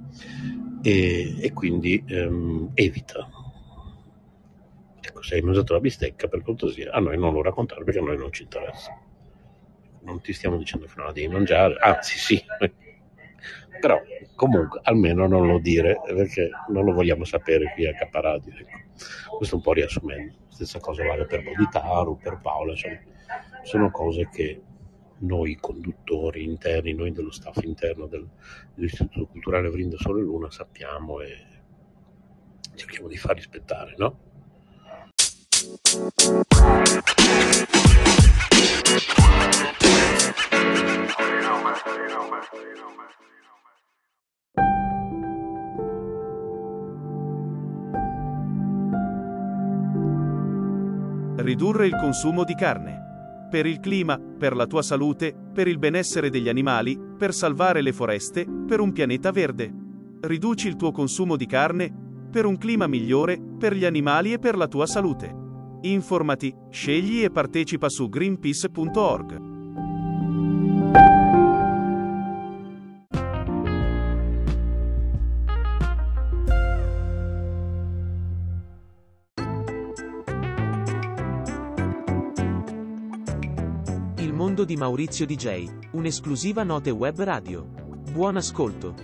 Speaker 2: e, e quindi ehm, evita. Ecco, se hai mangiato la bistecca, per cortesia, a noi non lo raccontare perché a noi non ci interessa. Non ti stiamo dicendo che non la devi mangiare, anzi sì, però comunque almeno non lo dire perché non lo vogliamo sapere qui a Caparadio. Ecco. Questo un po' riassumendo. Stessa cosa vale per Boditaru, per Paola, insomma, sono cose che noi conduttori interni, noi dello staff interno del, dell'Istituto Culturale Vrinda Sole Luna sappiamo e cerchiamo di far rispettare, no?
Speaker 23: Ridurre il consumo di carne. Per il clima, per la tua salute, per il benessere degli animali, per salvare le foreste, per un pianeta verde. Riduci il tuo consumo di carne, per un clima migliore, per gli animali e per la tua salute. Informati, scegli e partecipa su greenpeace.org.
Speaker 24: Di Maurizio DJ, un'esclusiva note web radio. Buon ascolto.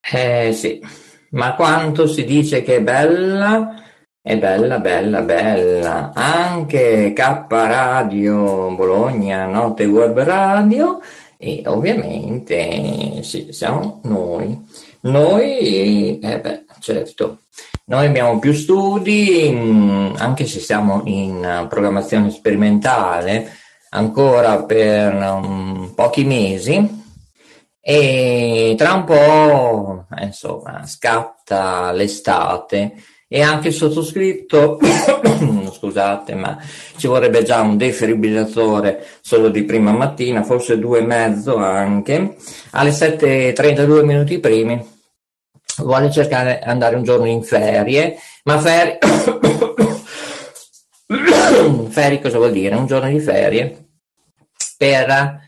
Speaker 25: Eh sì, ma quanto si dice che è bella, è bella, bella, bella. Anche K Radio Bologna, Note Web Radio e ovviamente sì, siamo noi. Noi, eh beh, certo, noi abbiamo più studi, mh, anche se siamo in programmazione sperimentale, ancora per um, pochi mesi, e tra un po', insomma, scatta l'estate e anche il sottoscritto, scusate, ma ci vorrebbe già un defibrillatore solo di prima mattina, forse due e mezzo anche, alle 7.32 minuti primi. Vuole cercare di andare un giorno in ferie, ma ferie... ferie cosa vuol dire? Un giorno di ferie per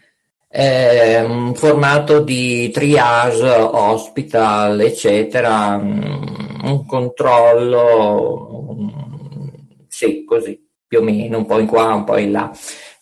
Speaker 25: eh, un formato di triage, hospital, eccetera, mm, un controllo, mm, sì, così, più o meno, un po' in qua, un po' in là.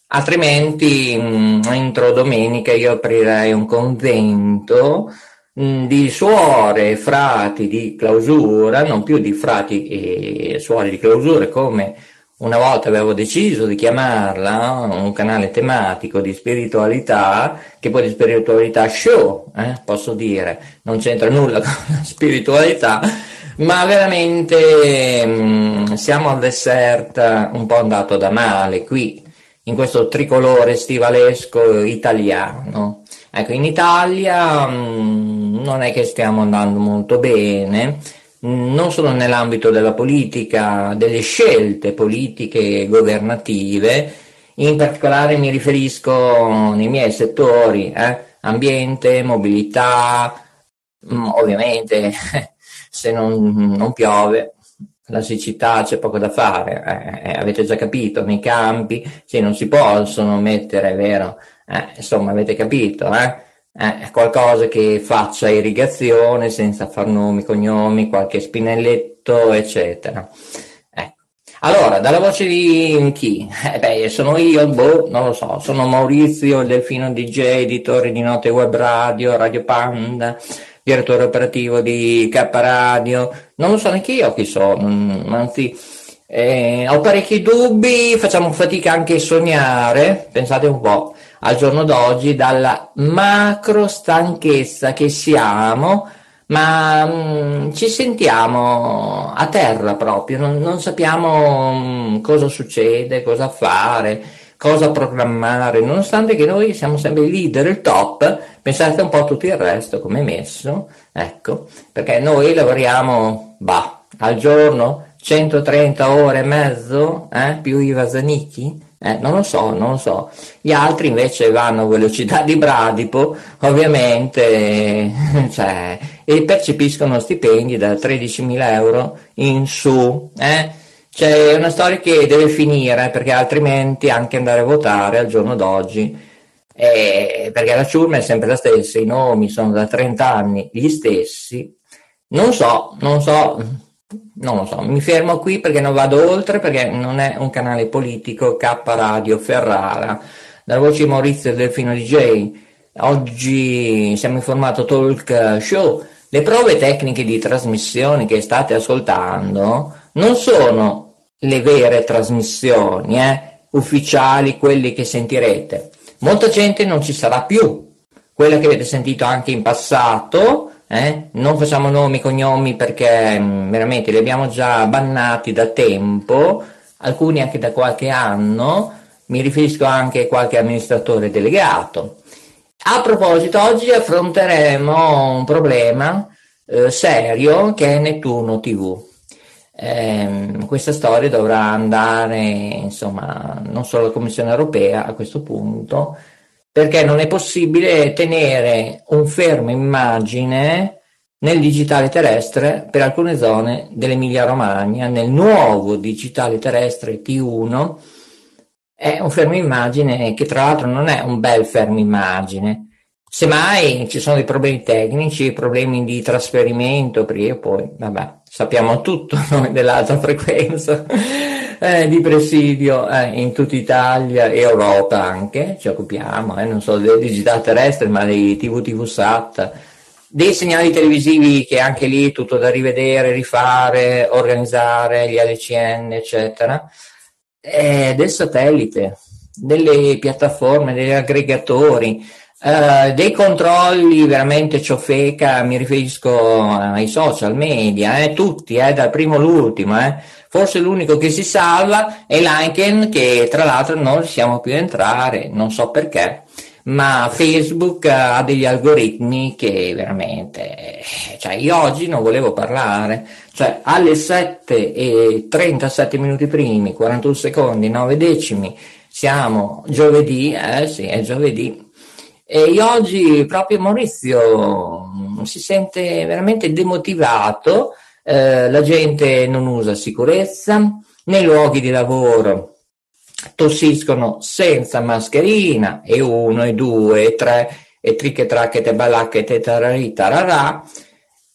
Speaker 25: Altrimenti, mh, entro domenica io aprirei un convento mh, di suore e frati di clausura, non più di frati e suore di clausura come una volta avevo deciso di chiamarla un canale tematico di spiritualità, che poi di spiritualità show, eh, posso dire, non c'entra nulla con la spiritualità, ma veramente mh, siamo al dessert un po' andato da male qui, in questo tricolore stivalesco italiano. Ecco, in Italia mh, non è che stiamo andando molto bene, non solo nell'ambito della politica, delle scelte politiche governative, in particolare mi riferisco nei miei settori, eh, ambiente, mobilità, mh, ovviamente se non, non, piove la siccità c'è poco da fare, eh, avete già capito, nei campi sì, non si possono mettere, è vero, Eh, insomma, avete capito, eh? Eh, qualcosa che faccia irrigazione senza far nomi, cognomi, qualche spinelletto, eccetera. Ecco. Allora, dalla voce di chi? Eh, beh, sono io, boh, non lo so, sono Maurizio, il Delfino DJ, editore di Note Web Radio, Radio Panda, direttore operativo di K Radio, non lo so neanche io chi sono, mm, anzi eh, ho parecchi dubbi, facciamo fatica anche a sognare, pensate un po' al giorno d'oggi dalla macro stanchezza che siamo, ma mm, ci sentiamo a terra proprio, non, non sappiamo mm, cosa succede, cosa fare, cosa programmare, nonostante che noi siamo sempre il leader, il top, pensate un po' a tutto il resto come è messo, ecco, perché noi lavoriamo, bah, al giorno 130 ore e mezzo, eh, più i vasanicchi, eh, non lo so, non lo so. Gli altri invece vanno a velocità di bradipo, ovviamente, cioè, e percepiscono stipendi da 13.000 euro in su. Eh? C'è una storia che deve finire perché altrimenti anche andare a votare al giorno d'oggi, eh, perché la ciurma è sempre la stessa, i nomi sono da 30 anni gli stessi. Non so, non so, non lo so, mi fermo qui perché non vado oltre, perché non è un canale politico, K Radio, Ferrara, dalla voce di Maurizio Delfino DJ. Oggi siamo in formato talk show. Le prove tecniche di trasmissione che state ascoltando non sono le vere trasmissioni eh, ufficiali, quelli che sentirete. Molta gente non ci sarà più. Quella che avete sentito anche in passato eh? Non facciamo nomi, cognomi perché mh, mm, veramente li abbiamo già bannati da tempo, alcuni anche da qualche anno, mi riferisco anche a qualche amministratore delegato. A proposito, oggi affronteremo un problema eh, serio che è Nettuno TV. Eh, questa storia dovrà andare, insomma, non solo alla Commissione europea a questo punto, perché non è possibile tenere un fermo immagine nel digitale terrestre per alcune zone dell'Emilia Romagna, nel nuovo digitale terrestre T1, è un fermo immagine che tra l'altro non è un bel fermo immagine. Semmai ci sono dei problemi tecnici, problemi di trasferimento, perché poi, vabbè, sappiamo tutto noi dell'alta frequenza eh, di presidio eh, in tutta Italia e Europa anche, ci occupiamo, eh, non solo del digitale terrestre, ma dei TV TV SAT, dei segnali televisivi che anche lì tutto da rivedere, rifare, organizzare, gli LCN, eccetera, eh, del satellite, delle piattaforme, degli aggregatori, Uh, dei controlli veramente ciofeca, mi riferisco ai social media, eh, tutti, eh, dal primo all'ultimo, eh. Forse l'unico che si salva è Liken, che tra l'altro non riusciamo più entrare, non so perché, ma Facebook ha degli algoritmi che veramente, cioè io oggi non volevo parlare, cioè alle 7 e 37 minuti primi, 41 secondi, 9 decimi, siamo giovedì, eh sì, è giovedì, e oggi proprio Maurizio mm, si sente veramente demotivato, eh, la gente non usa sicurezza, nei luoghi di lavoro tossiscono senza mascherina e uno e due e tre e triche tracche balacche te tararì tararà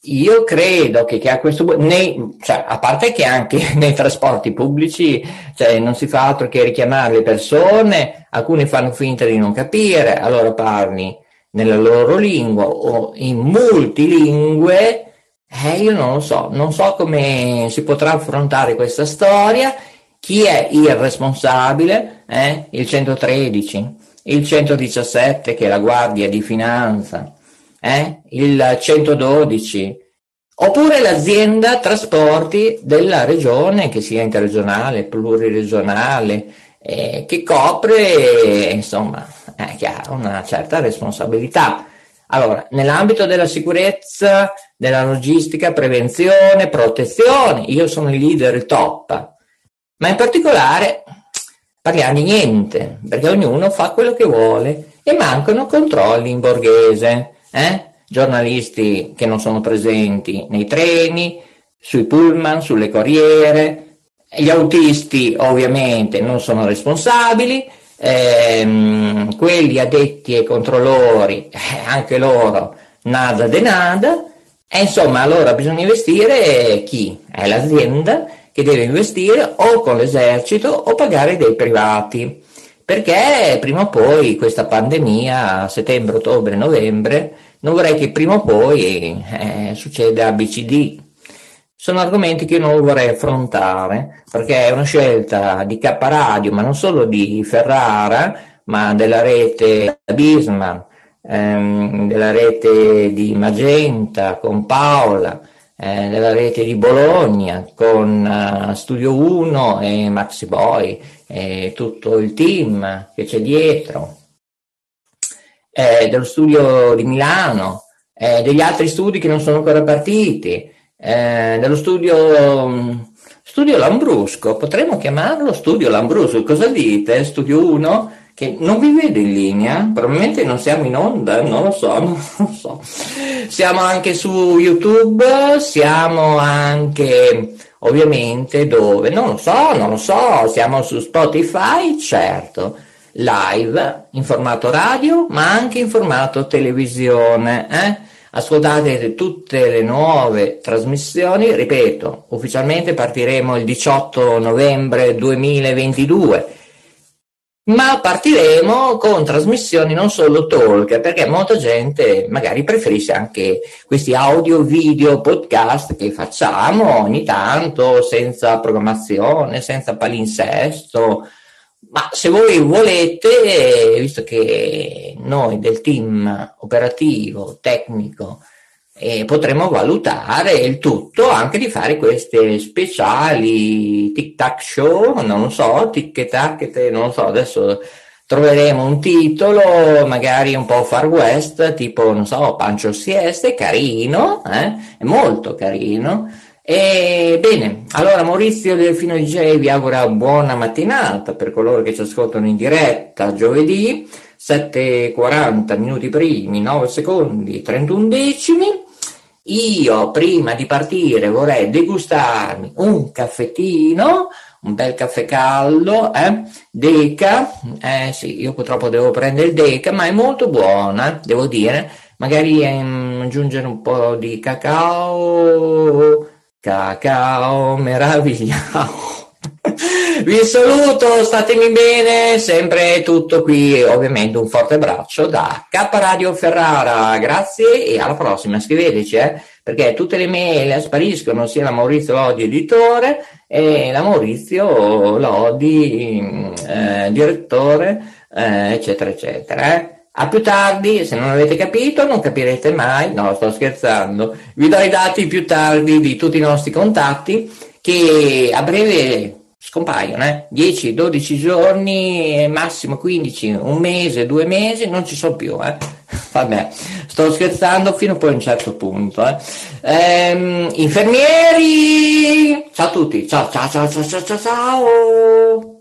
Speaker 25: io credo che, che a questo punto, cioè, a parte che anche nei trasporti pubblici cioè, non si fa altro che richiamare le persone, alcuni fanno finta di non capire, allora parli nella loro lingua o in multilingue, eh, io non lo so, non so come si potrà affrontare questa storia, chi è il responsabile, eh? il 113, il 117 che è la Guardia di Finanza, eh? il 112, oppure l'azienda trasporti della regione, che sia interregionale, pluriregionale, eh, che copre, insomma, eh, che ha una certa responsabilità. Allora, nell'ambito della sicurezza, della logistica, prevenzione, protezione, io sono il leader top, ma in particolare parliamo di niente, perché ognuno fa quello che vuole e mancano controlli in borghese eh? giornalisti che non sono presenti nei treni, sui pullman, sulle corriere, gli autisti ovviamente non sono responsabili, ehm, quelli addetti ai controllori, eh, anche loro nada de nada, e insomma allora bisogna investire chi? È l'azienda che deve investire o con l'esercito o pagare dei privati, perché prima o poi questa pandemia, settembre, ottobre, novembre, non vorrei che prima o poi eh, succeda ABCD. Sono argomenti che io non vorrei affrontare perché è una scelta di K Radio, ma non solo di Ferrara, ma della rete Bismarck, ehm, della rete di Magenta con Paola, eh, della rete di Bologna con uh, Studio 1 e Maxi Boy e tutto il team che c'è dietro, eh, dello studio di Milano, eh, degli altri studi che non sono ancora partiti, eh, dello studio, studio Lambrusco, potremmo chiamarlo studio Lambrusco, cosa dite? Studio 1? Che non vi vedo in linea, probabilmente non siamo in onda, non lo so, non lo so. Siamo anche su YouTube, siamo anche ovviamente dove? Non lo so, non lo so, siamo su Spotify, certo, live, in formato radio, ma anche in formato televisione. Eh? Ascoltate tutte le nuove trasmissioni, ripeto, ufficialmente partiremo il 18 novembre 2022 ma partiremo con trasmissioni non solo talk, perché molta gente magari preferisce anche questi audio, video, podcast che facciamo ogni tanto, senza programmazione, senza palinsesto. Ma se voi volete, visto che noi del team operativo, tecnico, e potremmo valutare il tutto anche di fare queste speciali tic tac show, non lo so, tic tac, non so, adesso troveremo un titolo magari un po' far west, tipo, non so, Pancio Sieste, carino, eh? è molto carino. E bene, allora Maurizio Delfino DJ vi augura buona mattinata per coloro che ci ascoltano in diretta giovedì, 7.40 minuti primi, 9 secondi, 31 decimi. Io prima di partire vorrei degustarmi un caffettino, un bel caffè caldo, eh? Deca, eh sì, io purtroppo devo prendere il Deca, ma è molto buona, devo dire, magari ehm, aggiungere un po' di cacao, cacao meraviglioso. Vi saluto, statemi bene, sempre tutto qui, ovviamente un forte abbraccio da K Radio Ferrara, grazie e alla prossima, scriveteci, eh, perché tutte le mail spariscono sia la Maurizio Lodi editore e la Maurizio Lodi eh, direttore, eh, eccetera, eccetera. Eh. A più tardi, se non avete capito, non capirete mai, no, sto scherzando, vi do i dati più tardi di tutti i nostri contatti che a breve scompaiono, eh? 10-12 giorni, massimo 15, un mese, due mesi, non ci sono più. Eh? Vabbè, sto scherzando fino poi a un certo punto. Eh? Ehm, infermieri, ciao a tutti, ciao ciao ciao ciao ciao ciao. ciao.